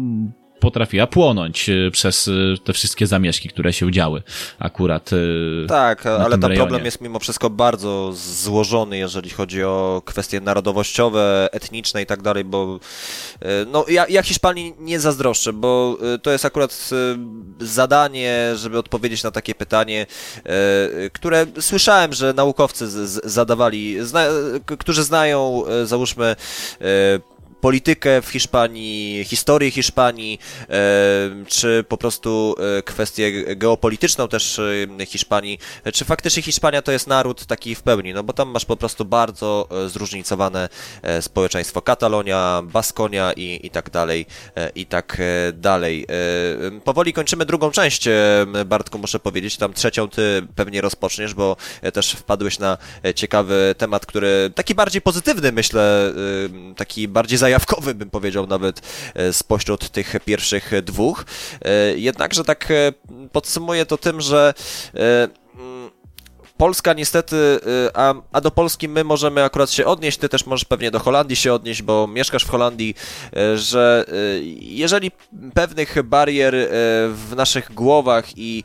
potrafiła płonąć e, przez e, te wszystkie zamieszki, które się działy akurat. E, tak, ale ten problem jest mimo wszystko bardzo złożony, jeżeli chodzi o kwestie narodowościowe, etniczne i tak dalej, bo no, ja, ja Hiszpanii nie zazdroszczę, bo to jest akurat zadanie, żeby odpowiedzieć na takie pytanie, które słyszałem, że naukowcy zadawali, zna, którzy znają, załóżmy, politykę w Hiszpanii, historię Hiszpanii, czy po prostu kwestię geopolityczną też Hiszpanii, czy faktycznie Hiszpania to jest naród taki w pełni, no bo tam masz po prostu bardzo zróżnicowane społeczeństwo. Katalonia, Baskonia i, i tak dalej, i tak dalej. Powoli kończymy drugą część, Bartku, muszę powiedzieć, tam trzecią ty pewnie rozpoczniesz, bo też wpadłeś na ciekawy temat, który taki bardziej pozytywny, myślę, taki bardziej zajawkowy, bym powiedział nawet, spośród tych pierwszych dwóch. Jednakże tak podsumuję to tym, że Polska niestety, y, a, a, do Polski my możemy akurat się odnieść, ty też możesz pewnie do Holandii się odnieść, bo mieszkasz w Holandii, y, że y, jeżeli pewnych barier w naszych głowach i,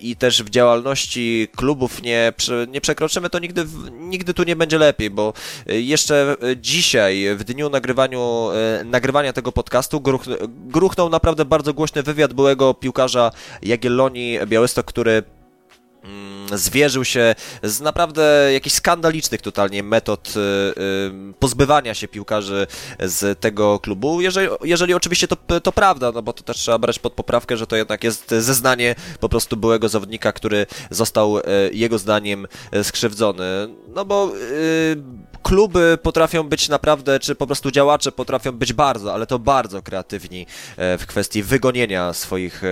i też w działalności klubów nie, nie przekroczymy, to nigdy, nigdy tu nie będzie lepiej, bo jeszcze dzisiaj, w dniu nagrywaniu, nagrywania tego podcastu, gruch, gruchnął naprawdę bardzo głośny wywiad byłego piłkarza Jagiellonii Białystok, który zwierzył się z naprawdę jakichś skandalicznych totalnie metod y, y, pozbywania się piłkarzy z tego klubu, jeżeli, jeżeli oczywiście to, to prawda, no bo to też trzeba brać pod poprawkę, że to jednak jest zeznanie po prostu byłego zawodnika, który został y, jego zdaniem skrzywdzony, no bo kluby potrafią być naprawdę, czy po prostu działacze potrafią być bardzo, ale to bardzo kreatywni w kwestii wygonienia swoich,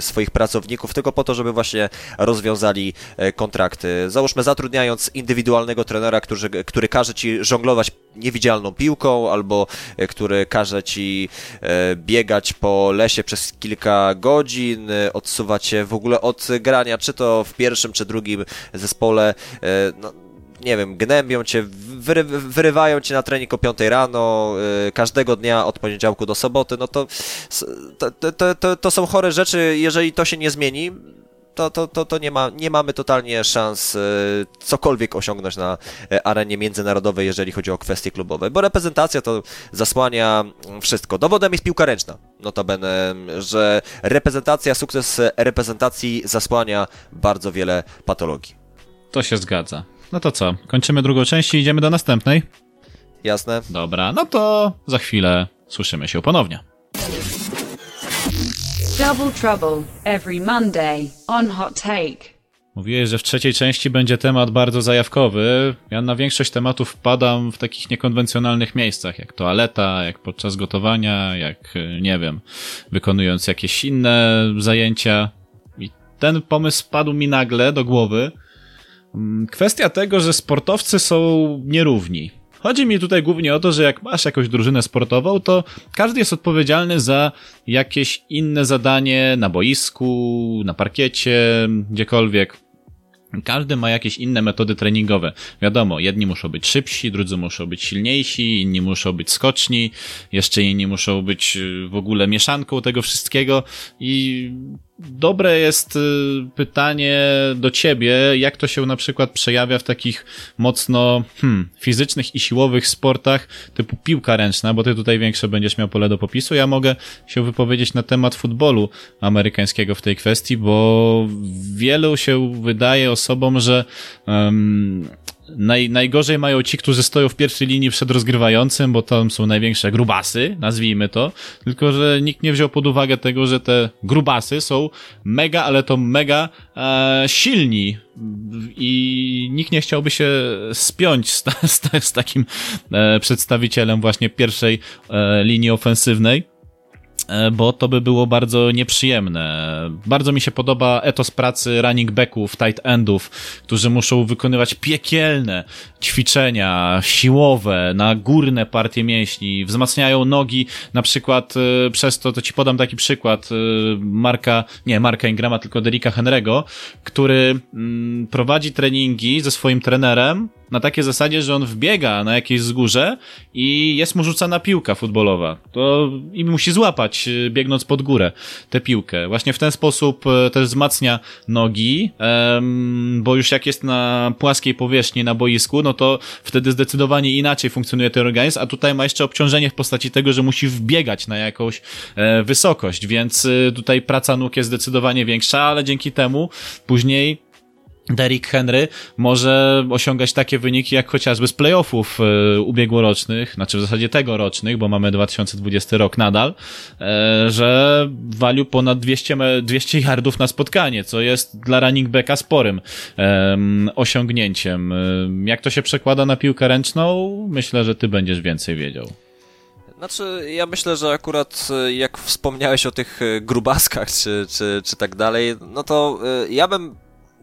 swoich pracowników, tylko po to, żeby właśnie rozwiązali E, kontrakty. Załóżmy, zatrudniając indywidualnego trenera, który, który każe ci żonglować niewidzialną piłką, albo e, który każe ci e, biegać po lesie przez kilka godzin, odsuwać się w ogóle od grania, czy to w pierwszym, czy drugim zespole. No, nie wiem, gnębią cię, wyry, wyrywają cię na trening o 5 rano, każdego dnia od poniedziałku do soboty, no to to, to, to, to są chore rzeczy, jeżeli to się nie zmieni, to, to, to, to nie, ma, nie mamy totalnie szans e, cokolwiek osiągnąć na e, arenie międzynarodowej, jeżeli chodzi o kwestie klubowe, bo reprezentacja to zasłania wszystko. Dowodem jest piłka ręczna, notabene, że reprezentacja, sukces reprezentacji zasłania bardzo wiele patologii. To się zgadza. No to co, kończymy drugą część i idziemy do następnej? Jasne. Dobra, no to za chwilę słyszymy się ponownie. Double Trouble every Monday on Hot Take. Mówiłeś, że w trzeciej części będzie temat bardzo zajawkowy. Ja na większość tematów wpadam w takich niekonwencjonalnych miejscach, jak toaleta, jak podczas gotowania, jak, nie wiem, wykonując jakieś inne zajęcia. I ten pomysł padł mi nagle do głowy. Mm, kwestia tego, że sportowcy są nierówni. Chodzi mi tutaj głównie o to, że jak masz jakąś drużynę sportową, to każdy jest odpowiedzialny za jakieś inne zadanie na boisku, na parkiecie, gdziekolwiek. Każdy ma jakieś inne metody treningowe. Wiadomo, jedni muszą być szybsi, drudzy muszą być silniejsi, inni muszą być skoczni, jeszcze inni muszą być y, w ogóle mieszanką tego wszystkiego i dobre jest y, pytanie do ciebie, jak to się na przykład przejawia w takich mocno hmm, fizycznych i siłowych sportach typu piłka ręczna, bo ty tutaj większe będziesz miał pole do popisu. Ja mogę się wypowiedzieć na temat futbolu amerykańskiego w tej kwestii, bo wielu się wydaje osobom, że um, Naj, najgorzej mają ci, którzy stoją w pierwszej linii przed rozgrywającym, bo tam są największe grubasy, nazwijmy to. Tylko, że nikt nie wziął pod uwagę tego, że te grubasy są mega, ale to mega e, silni. I nikt nie chciałby się spiąć z, z, z takim e, przedstawicielem właśnie pierwszej e, linii ofensywnej. E, bo to by było bardzo nieprzyjemne. Bardzo mi się podoba etos pracy running backów, tight endów, którzy muszą wykonywać piekielne ćwiczenia siłowe na górne partie mięśni, wzmacniają nogi, na przykład e, przez to, to ci podam taki przykład e, Marka, nie Marka Ingrama, tylko Derika Henry'ego, który mm, prowadzi treningi ze swoim trenerem na takiej zasadzie, że on wbiega na jakieś wzgórze i jest mu rzucana piłka futbolowa. To i musi złapać, y, biegnąc pod górę, tę piłkę. Właśnie w ten sposób y, też wzmacnia nogi, bo już jak jest na płaskiej powierzchni na boisku, no to wtedy zdecydowanie inaczej funkcjonuje ten organizm, a tutaj ma jeszcze obciążenie w postaci tego, że musi wbiegać na jakąś e, wysokość, więc y, tutaj praca nóg jest zdecydowanie większa, ale dzięki temu później Derrick Henry może osiągać takie wyniki jak chociażby z playoffów e, ubiegłorocznych, znaczy w zasadzie tegorocznych, bo mamy 2020 rok nadal, e, że walił ponad 200, 200 yardów na spotkanie, co jest dla running backa sporym e, osiągnięciem. Jak to się przekłada na piłkę ręczną? Myślę, że ty będziesz więcej wiedział. Znaczy, ja myślę, że akurat jak wspomniałeś o tych grubaskach czy, czy, czy tak dalej, no to ja bym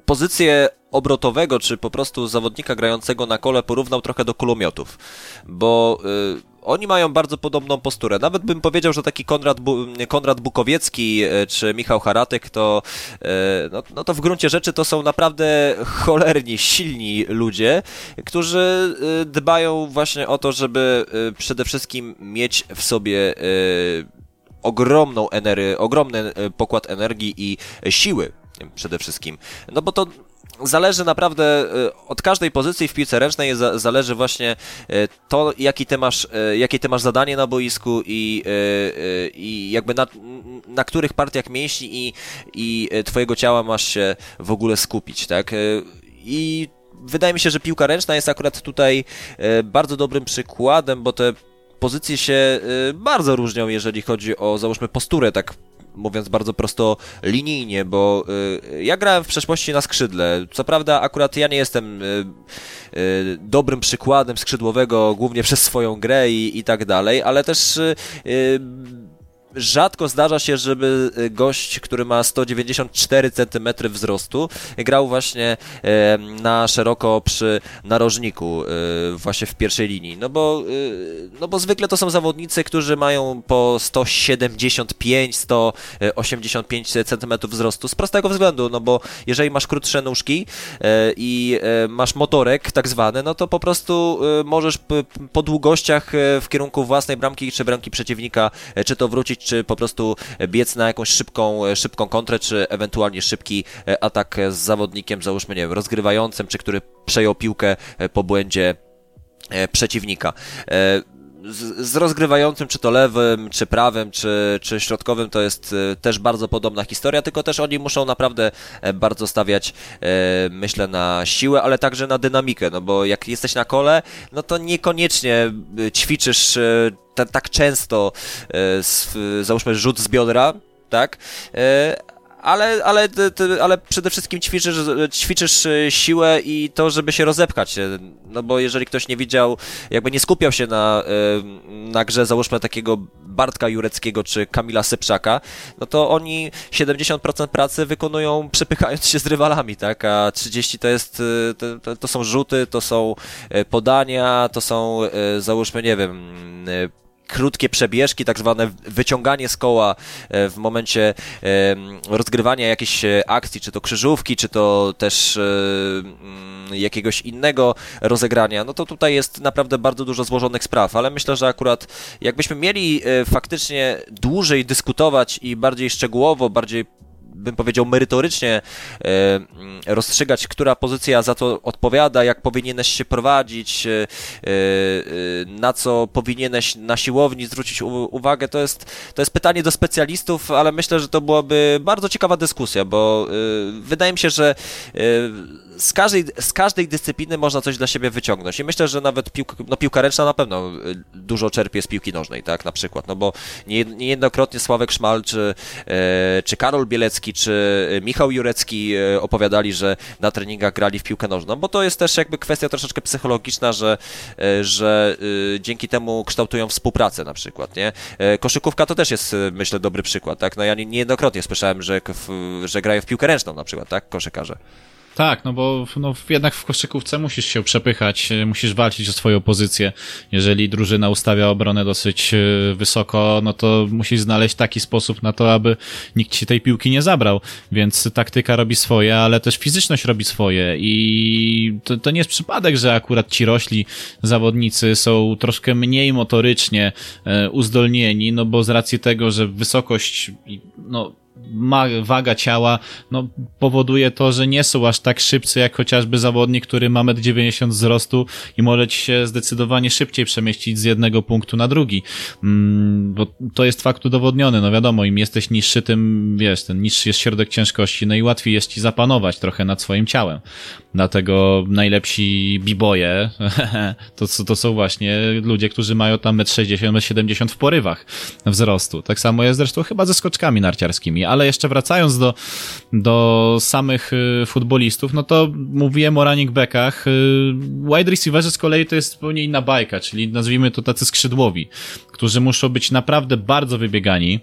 pozycję obrotowego, czy po prostu zawodnika grającego na kole porównał trochę do kulomiotów, bo y, oni mają bardzo podobną posturę. Nawet bym powiedział, że taki Konrad, Bu Konrad Bukowiecki y, czy Michał Haratek to, y, no, no, to w gruncie rzeczy to są naprawdę cholerni, silni ludzie, którzy y, dbają właśnie o to, żeby y, przede wszystkim mieć w sobie ogromną energię, ogromny pokład energii i siły przede wszystkim. No bo to zależy naprawdę e, od każdej pozycji w piłce ręcznej zależy właśnie e, to, jaki ty masz, e, jakie ty masz zadanie na boisku i, i jakby na, na których partiach mięśni i, i twojego ciała masz się w ogóle skupić, tak? I wydaje mi się, że piłka ręczna jest akurat tutaj bardzo dobrym przykładem, bo te pozycje się bardzo różnią, jeżeli chodzi o, załóżmy, posturę tak mówiąc bardzo prosto, linijnie, bo y, ja grałem w przeszłości na skrzydle. Co prawda, akurat ja nie jestem y, y, dobrym przykładem skrzydłowego, głównie przez swoją grę i, i tak dalej, ale też rzadko zdarza się, żeby e, gość, który ma 194 cm wzrostu, grał właśnie e, na szeroko przy narożniku, e, właśnie w pierwszej linii. No bo, no bo zwykle to są zawodnicy, którzy mają po 175, 185 cm wzrostu z prostego względu, no bo jeżeli masz krótsze nóżki i masz motorek tak zwany, no to po prostu możesz po długościach w kierunku własnej bramki czy bramki przeciwnika, czy to wrócić, czy po prostu biec na jakąś szybką, szybką kontrę, czy ewentualnie szybki e, atak z zawodnikiem, załóżmy, nie wiem, rozgrywającym, czy który przejął piłkę e, po błędzie e, przeciwnika z, z, rozgrywającym, czy to lewym, czy prawym, czy, czy środkowym, to jest też bardzo podobna historia, tylko też oni muszą naprawdę bardzo stawiać, myślę, na siłę, ale także na dynamikę, no bo jak jesteś na kole, no to niekoniecznie ćwiczysz tak często, e, załóżmy rzut z biodra, tak? E, ale, ale, ale przede wszystkim ćwiczysz, ćwiczysz e, siłę i to, żeby się rozepchać. No bo jeżeli ktoś nie widział, jakby nie skupiał się na, na grze, załóżmy takiego Bartka Jureckiego czy Kamila Sypczaka, no to oni 70% pracy wykonują przepychając się z rywalami, tak? A 30 to jest, to, to są rzuty, to są podania, to są, załóżmy, nie wiem, krótkie przebieżki, tak zwane wyciąganie z koła e, w momencie rozgrywania jakiejś e, akcji, czy to krzyżówki, czy to też e, mm, jakiegoś innego rozegrania, no to tutaj jest naprawdę bardzo dużo złożonych spraw, ale myślę, że akurat jakbyśmy mieli faktycznie dłużej dyskutować i bardziej szczegółowo, bardziej bym powiedział, merytorycznie e, mm, rozstrzygać, która pozycja za to odpowiada, jak powinieneś się prowadzić, e, e, na co powinieneś na siłowni zwrócić uwagę, to jest, to jest pytanie do specjalistów, ale myślę, że to byłaby bardzo ciekawa dyskusja, bo wydaje mi się, że z każdej, z każdej dyscypliny można coś dla siebie wyciągnąć. I myślę, że nawet piłka, no piłka ręczna na pewno dużo czerpie z piłki nożnej, tak, na przykład. No bo niejednokrotnie Sławek Szmal, czy, czy Karol Bielecki, czy Michał Jurecki e, opowiadali, że na treningach grali w piłkę nożną, bo to jest też jakby kwestia troszeczkę psychologiczna, że, e, że dzięki temu kształtują współpracę na przykład, nie? Koszykówka to też jest, myślę, dobry przykład, tak? No ja niejednokrotnie słyszałem, że, że grają w piłkę ręczną na przykład, tak? Koszykarze. Tak, no bo no, jednak w koszykówce musisz się przepychać, e, musisz walczyć o swoją pozycję. Jeżeli drużyna ustawia obronę dosyć e, wysoko, no to musisz znaleźć taki sposób na to, aby nikt ci tej piłki nie zabrał. Więc taktyka robi swoje, ale też fizyczność robi swoje i to, to nie jest przypadek, że akurat ci rośli zawodnicy są troszkę mniej motorycznie e, uzdolnieni, no bo z racji tego, że wysokość, no waga ciała no, powoduje to, że nie są aż tak szybcy jak chociażby zawodnik, który ma 1,90 m wzrostu i może ci się zdecydowanie szybciej przemieścić z jednego punktu na drugi. Mm, bo to jest fakt udowodniony, no wiadomo, im jesteś niższy, tym wiesz, ten niższy jest środek ciężkości, no i łatwiej jest ci zapanować trochę nad swoim ciałem. Dlatego najlepsi biboje to, to są właśnie ludzie, którzy mają tam 1,60 m, 70 w porywach wzrostu. Tak samo jest zresztą chyba ze skoczkami narciarskimi, ale jeszcze wracając do, do samych y, futbolistów, no to mówiłem o running backach. Y, wide receiverzy z kolei to jest zupełnie inna bajka, czyli nazwijmy to tacy skrzydłowi, którzy muszą być naprawdę bardzo wybiegani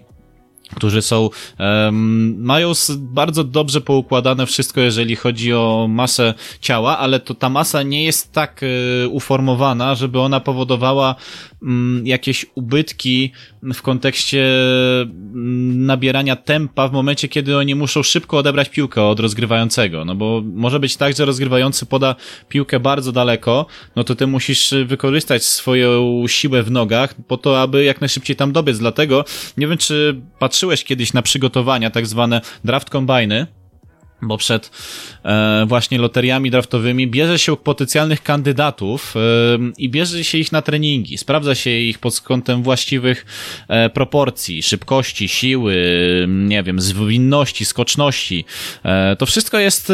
którzy są, um, mają bardzo dobrze poukładane wszystko, jeżeli chodzi o masę ciała, ale to ta masa nie jest tak y, uformowana, żeby ona powodowała Mm, jakieś ubytki w kontekście mm, nabierania tempa w momencie, kiedy oni muszą szybko odebrać piłkę od rozgrywającego. No bo może być tak, że rozgrywający poda piłkę bardzo daleko, no to ty musisz wykorzystać swoją siłę w nogach po to, aby jak najszybciej tam dobiec. Dlatego nie wiem, czy patrzyłeś kiedyś na przygotowania, tak zwane draft combiny, bo przed e, właśnie loteriami draftowymi bierze się potencjalnych kandydatów e, i bierze się ich na treningi. Sprawdza się ich pod kątem właściwych e, proporcji, szybkości, siły, nie wiem, zwinności, skoczności. E, to wszystko jest e,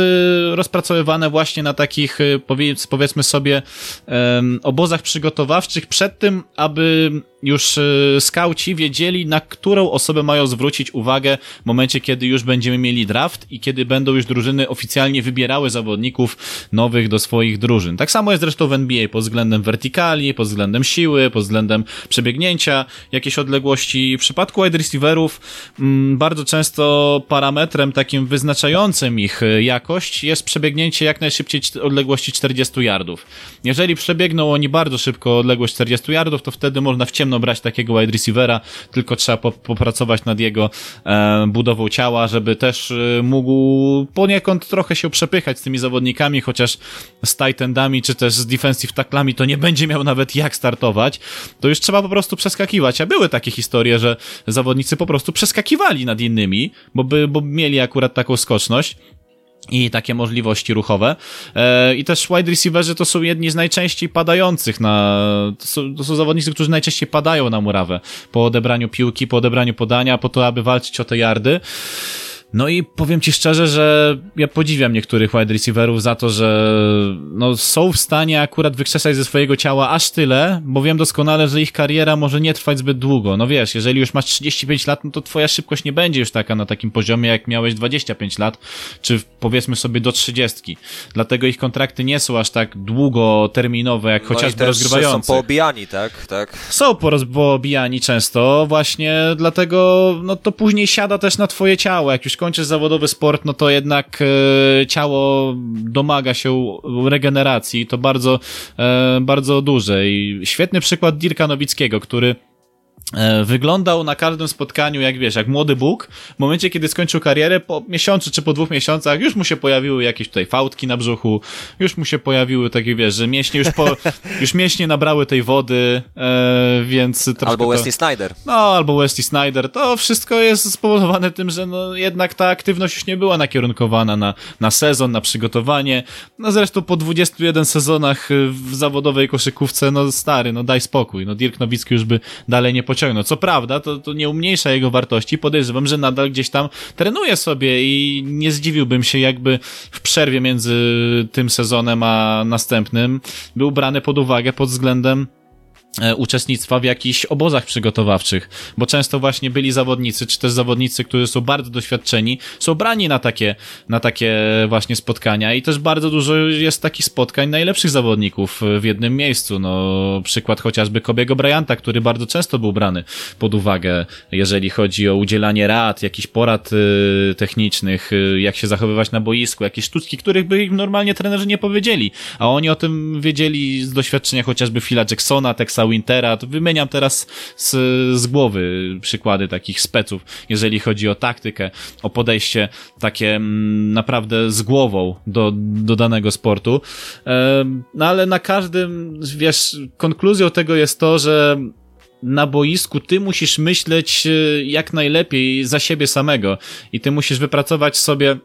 rozpracowywane właśnie na takich, e, powiedz, powiedzmy sobie, obozach przygotowawczych przed tym, aby już skauci wiedzieli, na którą osobę mają zwrócić uwagę w momencie, kiedy już będziemy mieli draft i kiedy będą już drużyny oficjalnie wybierały zawodników nowych do swoich drużyn. Tak samo jest zresztą w NBA pod względem wertykali, pod względem siły, pod względem przebiegnięcia, jakieś odległości. W przypadku wide receiverów mm, bardzo często parametrem takim wyznaczającym ich e, jakość jest przebiegnięcie jak najszybciej odległości 40 yardów. Jeżeli przebiegną oni bardzo szybko odległość 40 yardów, to wtedy można w ciemno brać takiego wide receivera, tylko trzeba popracować nad jego e, budową ciała, żeby też e, mógł poniekąd trochę się przepychać z tymi zawodnikami, chociaż z tight endami czy też z defensive taklami to nie będzie miał nawet jak startować, to już trzeba po prostu przeskakiwać. A były takie historie, że zawodnicy po prostu przeskakiwali nad innymi, bo, by, bo mieli akurat taką skoczność i takie możliwości ruchowe. E, I też wide receiverzy to są jedni z najczęściej padających na, to są, to są zawodnicy, którzy najczęściej padają na murawę po odebraniu piłki, po odebraniu podania, po to, aby walczyć o te yardy. No i powiem ci szczerze, że ja podziwiam niektórych wide receiverów za to, że no, są w stanie akurat wykrzesać ze swojego ciała aż tyle, bo wiem doskonale, że ich kariera może nie trwać zbyt długo. No wiesz, jeżeli już masz 35 lat, no to twoja szybkość nie będzie już taka na takim poziomie, jak miałeś 25 lat, czy powiedzmy sobie do 30. Dlatego ich kontrakty nie są aż tak długoterminowe, jak no chociażby rozgrywające. są poobijani, tak? tak? Są poobijani często, właśnie dlatego no to później siada też na twoje ciało, jak już kończysz zawodowy sport, no to jednak e, ciało domaga się regeneracji, to bardzo, e, bardzo duże. I świetny przykład Dirka Nowickiego, który wyglądał na każdym spotkaniu, jak wiesz, jak młody Bóg. W momencie, kiedy skończył karierę, po miesiącu czy po dwóch miesiącach, już mu się pojawiły jakieś tutaj fałdki na brzuchu, już mu się pojawiły takie, wiesz, że mięśnie już po, już mięśnie nabrały tej wody, e, więc Albo Wesley to, Snyder. No, albo Wesley Snyder. To wszystko jest spowodowane tym, że no jednak ta aktywność już nie była nakierunkowana na, na sezon, na przygotowanie. No zresztą po 21 sezonach w zawodowej koszykówce, no stary, no daj spokój. No Dirk Nowicki już by dalej nie pociągnął pociągnął. Co prawda, to, to nie umniejsza jego wartości. Podejrzewam, że nadal gdzieś tam trenuje sobie i nie zdziwiłbym się, jakby w przerwie między tym sezonem a następnym był brany pod uwagę pod względem uczestnictwa w jakichś obozach przygotowawczych, bo często właśnie byli zawodnicy, czy też zawodnicy, którzy są bardzo doświadczeni, są brani na takie, na takie właśnie spotkania i też bardzo dużo jest takich spotkań najlepszych zawodników w jednym miejscu. No, przykład chociażby Kobiego Bryanta, który bardzo często był brany pod uwagę, jeżeli chodzi o udzielanie rad, jakichś porad y, technicznych, y, jak się zachowywać na boisku, jakieś sztuczki, których by im normalnie trenerzy nie powiedzieli, a oni o tym wiedzieli z doświadczenia chociażby Phila Jacksona, Texa Wintera, to wymieniam teraz z, z głowy przykłady takich speców, jeżeli chodzi o taktykę, o podejście takie mm, naprawdę z głową do, do danego sportu. No ale na każdym, wiesz, konkluzją tego jest to, że na boisku ty musisz myśleć e, jak najlepiej za siebie samego i ty musisz wypracować sobie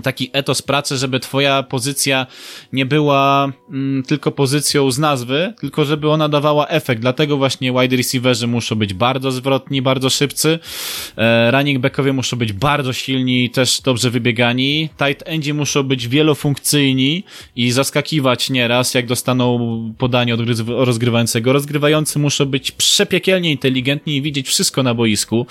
taki etos pracy, żeby twoja pozycja nie była mm, tylko pozycją z nazwy, tylko żeby ona dawała efekt. Dlatego właśnie wide receiverzy muszą być bardzo zwrotni, bardzo szybcy. E, running backowie muszą być bardzo silni, też dobrze wybiegani. Tight endzi muszą być wielofunkcyjni i zaskakiwać nieraz, jak dostaną podanie od rozgrywającego. Rozgrywający muszą być przepiekielnie inteligentni i widzieć wszystko na boisku.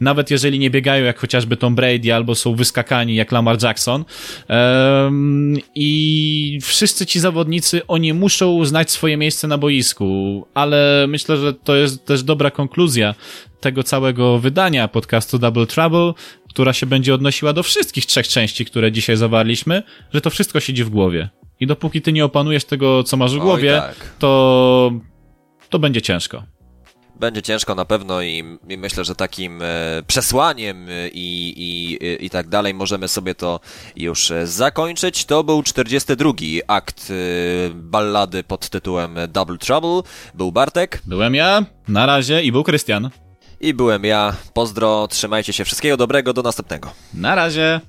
Nawet jeżeli nie biegają jak chociażby Tom Brady albo są wyskakani jak Lamar Jackson, Jackson. Um, I wszyscy ci zawodnicy, oni muszą znać swoje miejsce na boisku, ale myślę, że to jest też dobra konkluzja tego całego wydania podcastu Double Trouble, która się będzie odnosiła do wszystkich trzech części, które dzisiaj zawarliśmy, że to wszystko siedzi w głowie. I dopóki ty nie opanujesz tego, co masz w głowie, tak. to, to będzie ciężko. Będzie ciężko na pewno i, i myślę, że takim e, przesłaniem i, i, i tak dalej możemy sobie to już e, zakończyć. To był 42 akt e, ballady pod tytułem Double Trouble. Był Bartek. Byłem ja, na razie i był Krystian. I byłem ja. Pozdro, trzymajcie się, wszystkiego dobrego, do następnego. Na razie.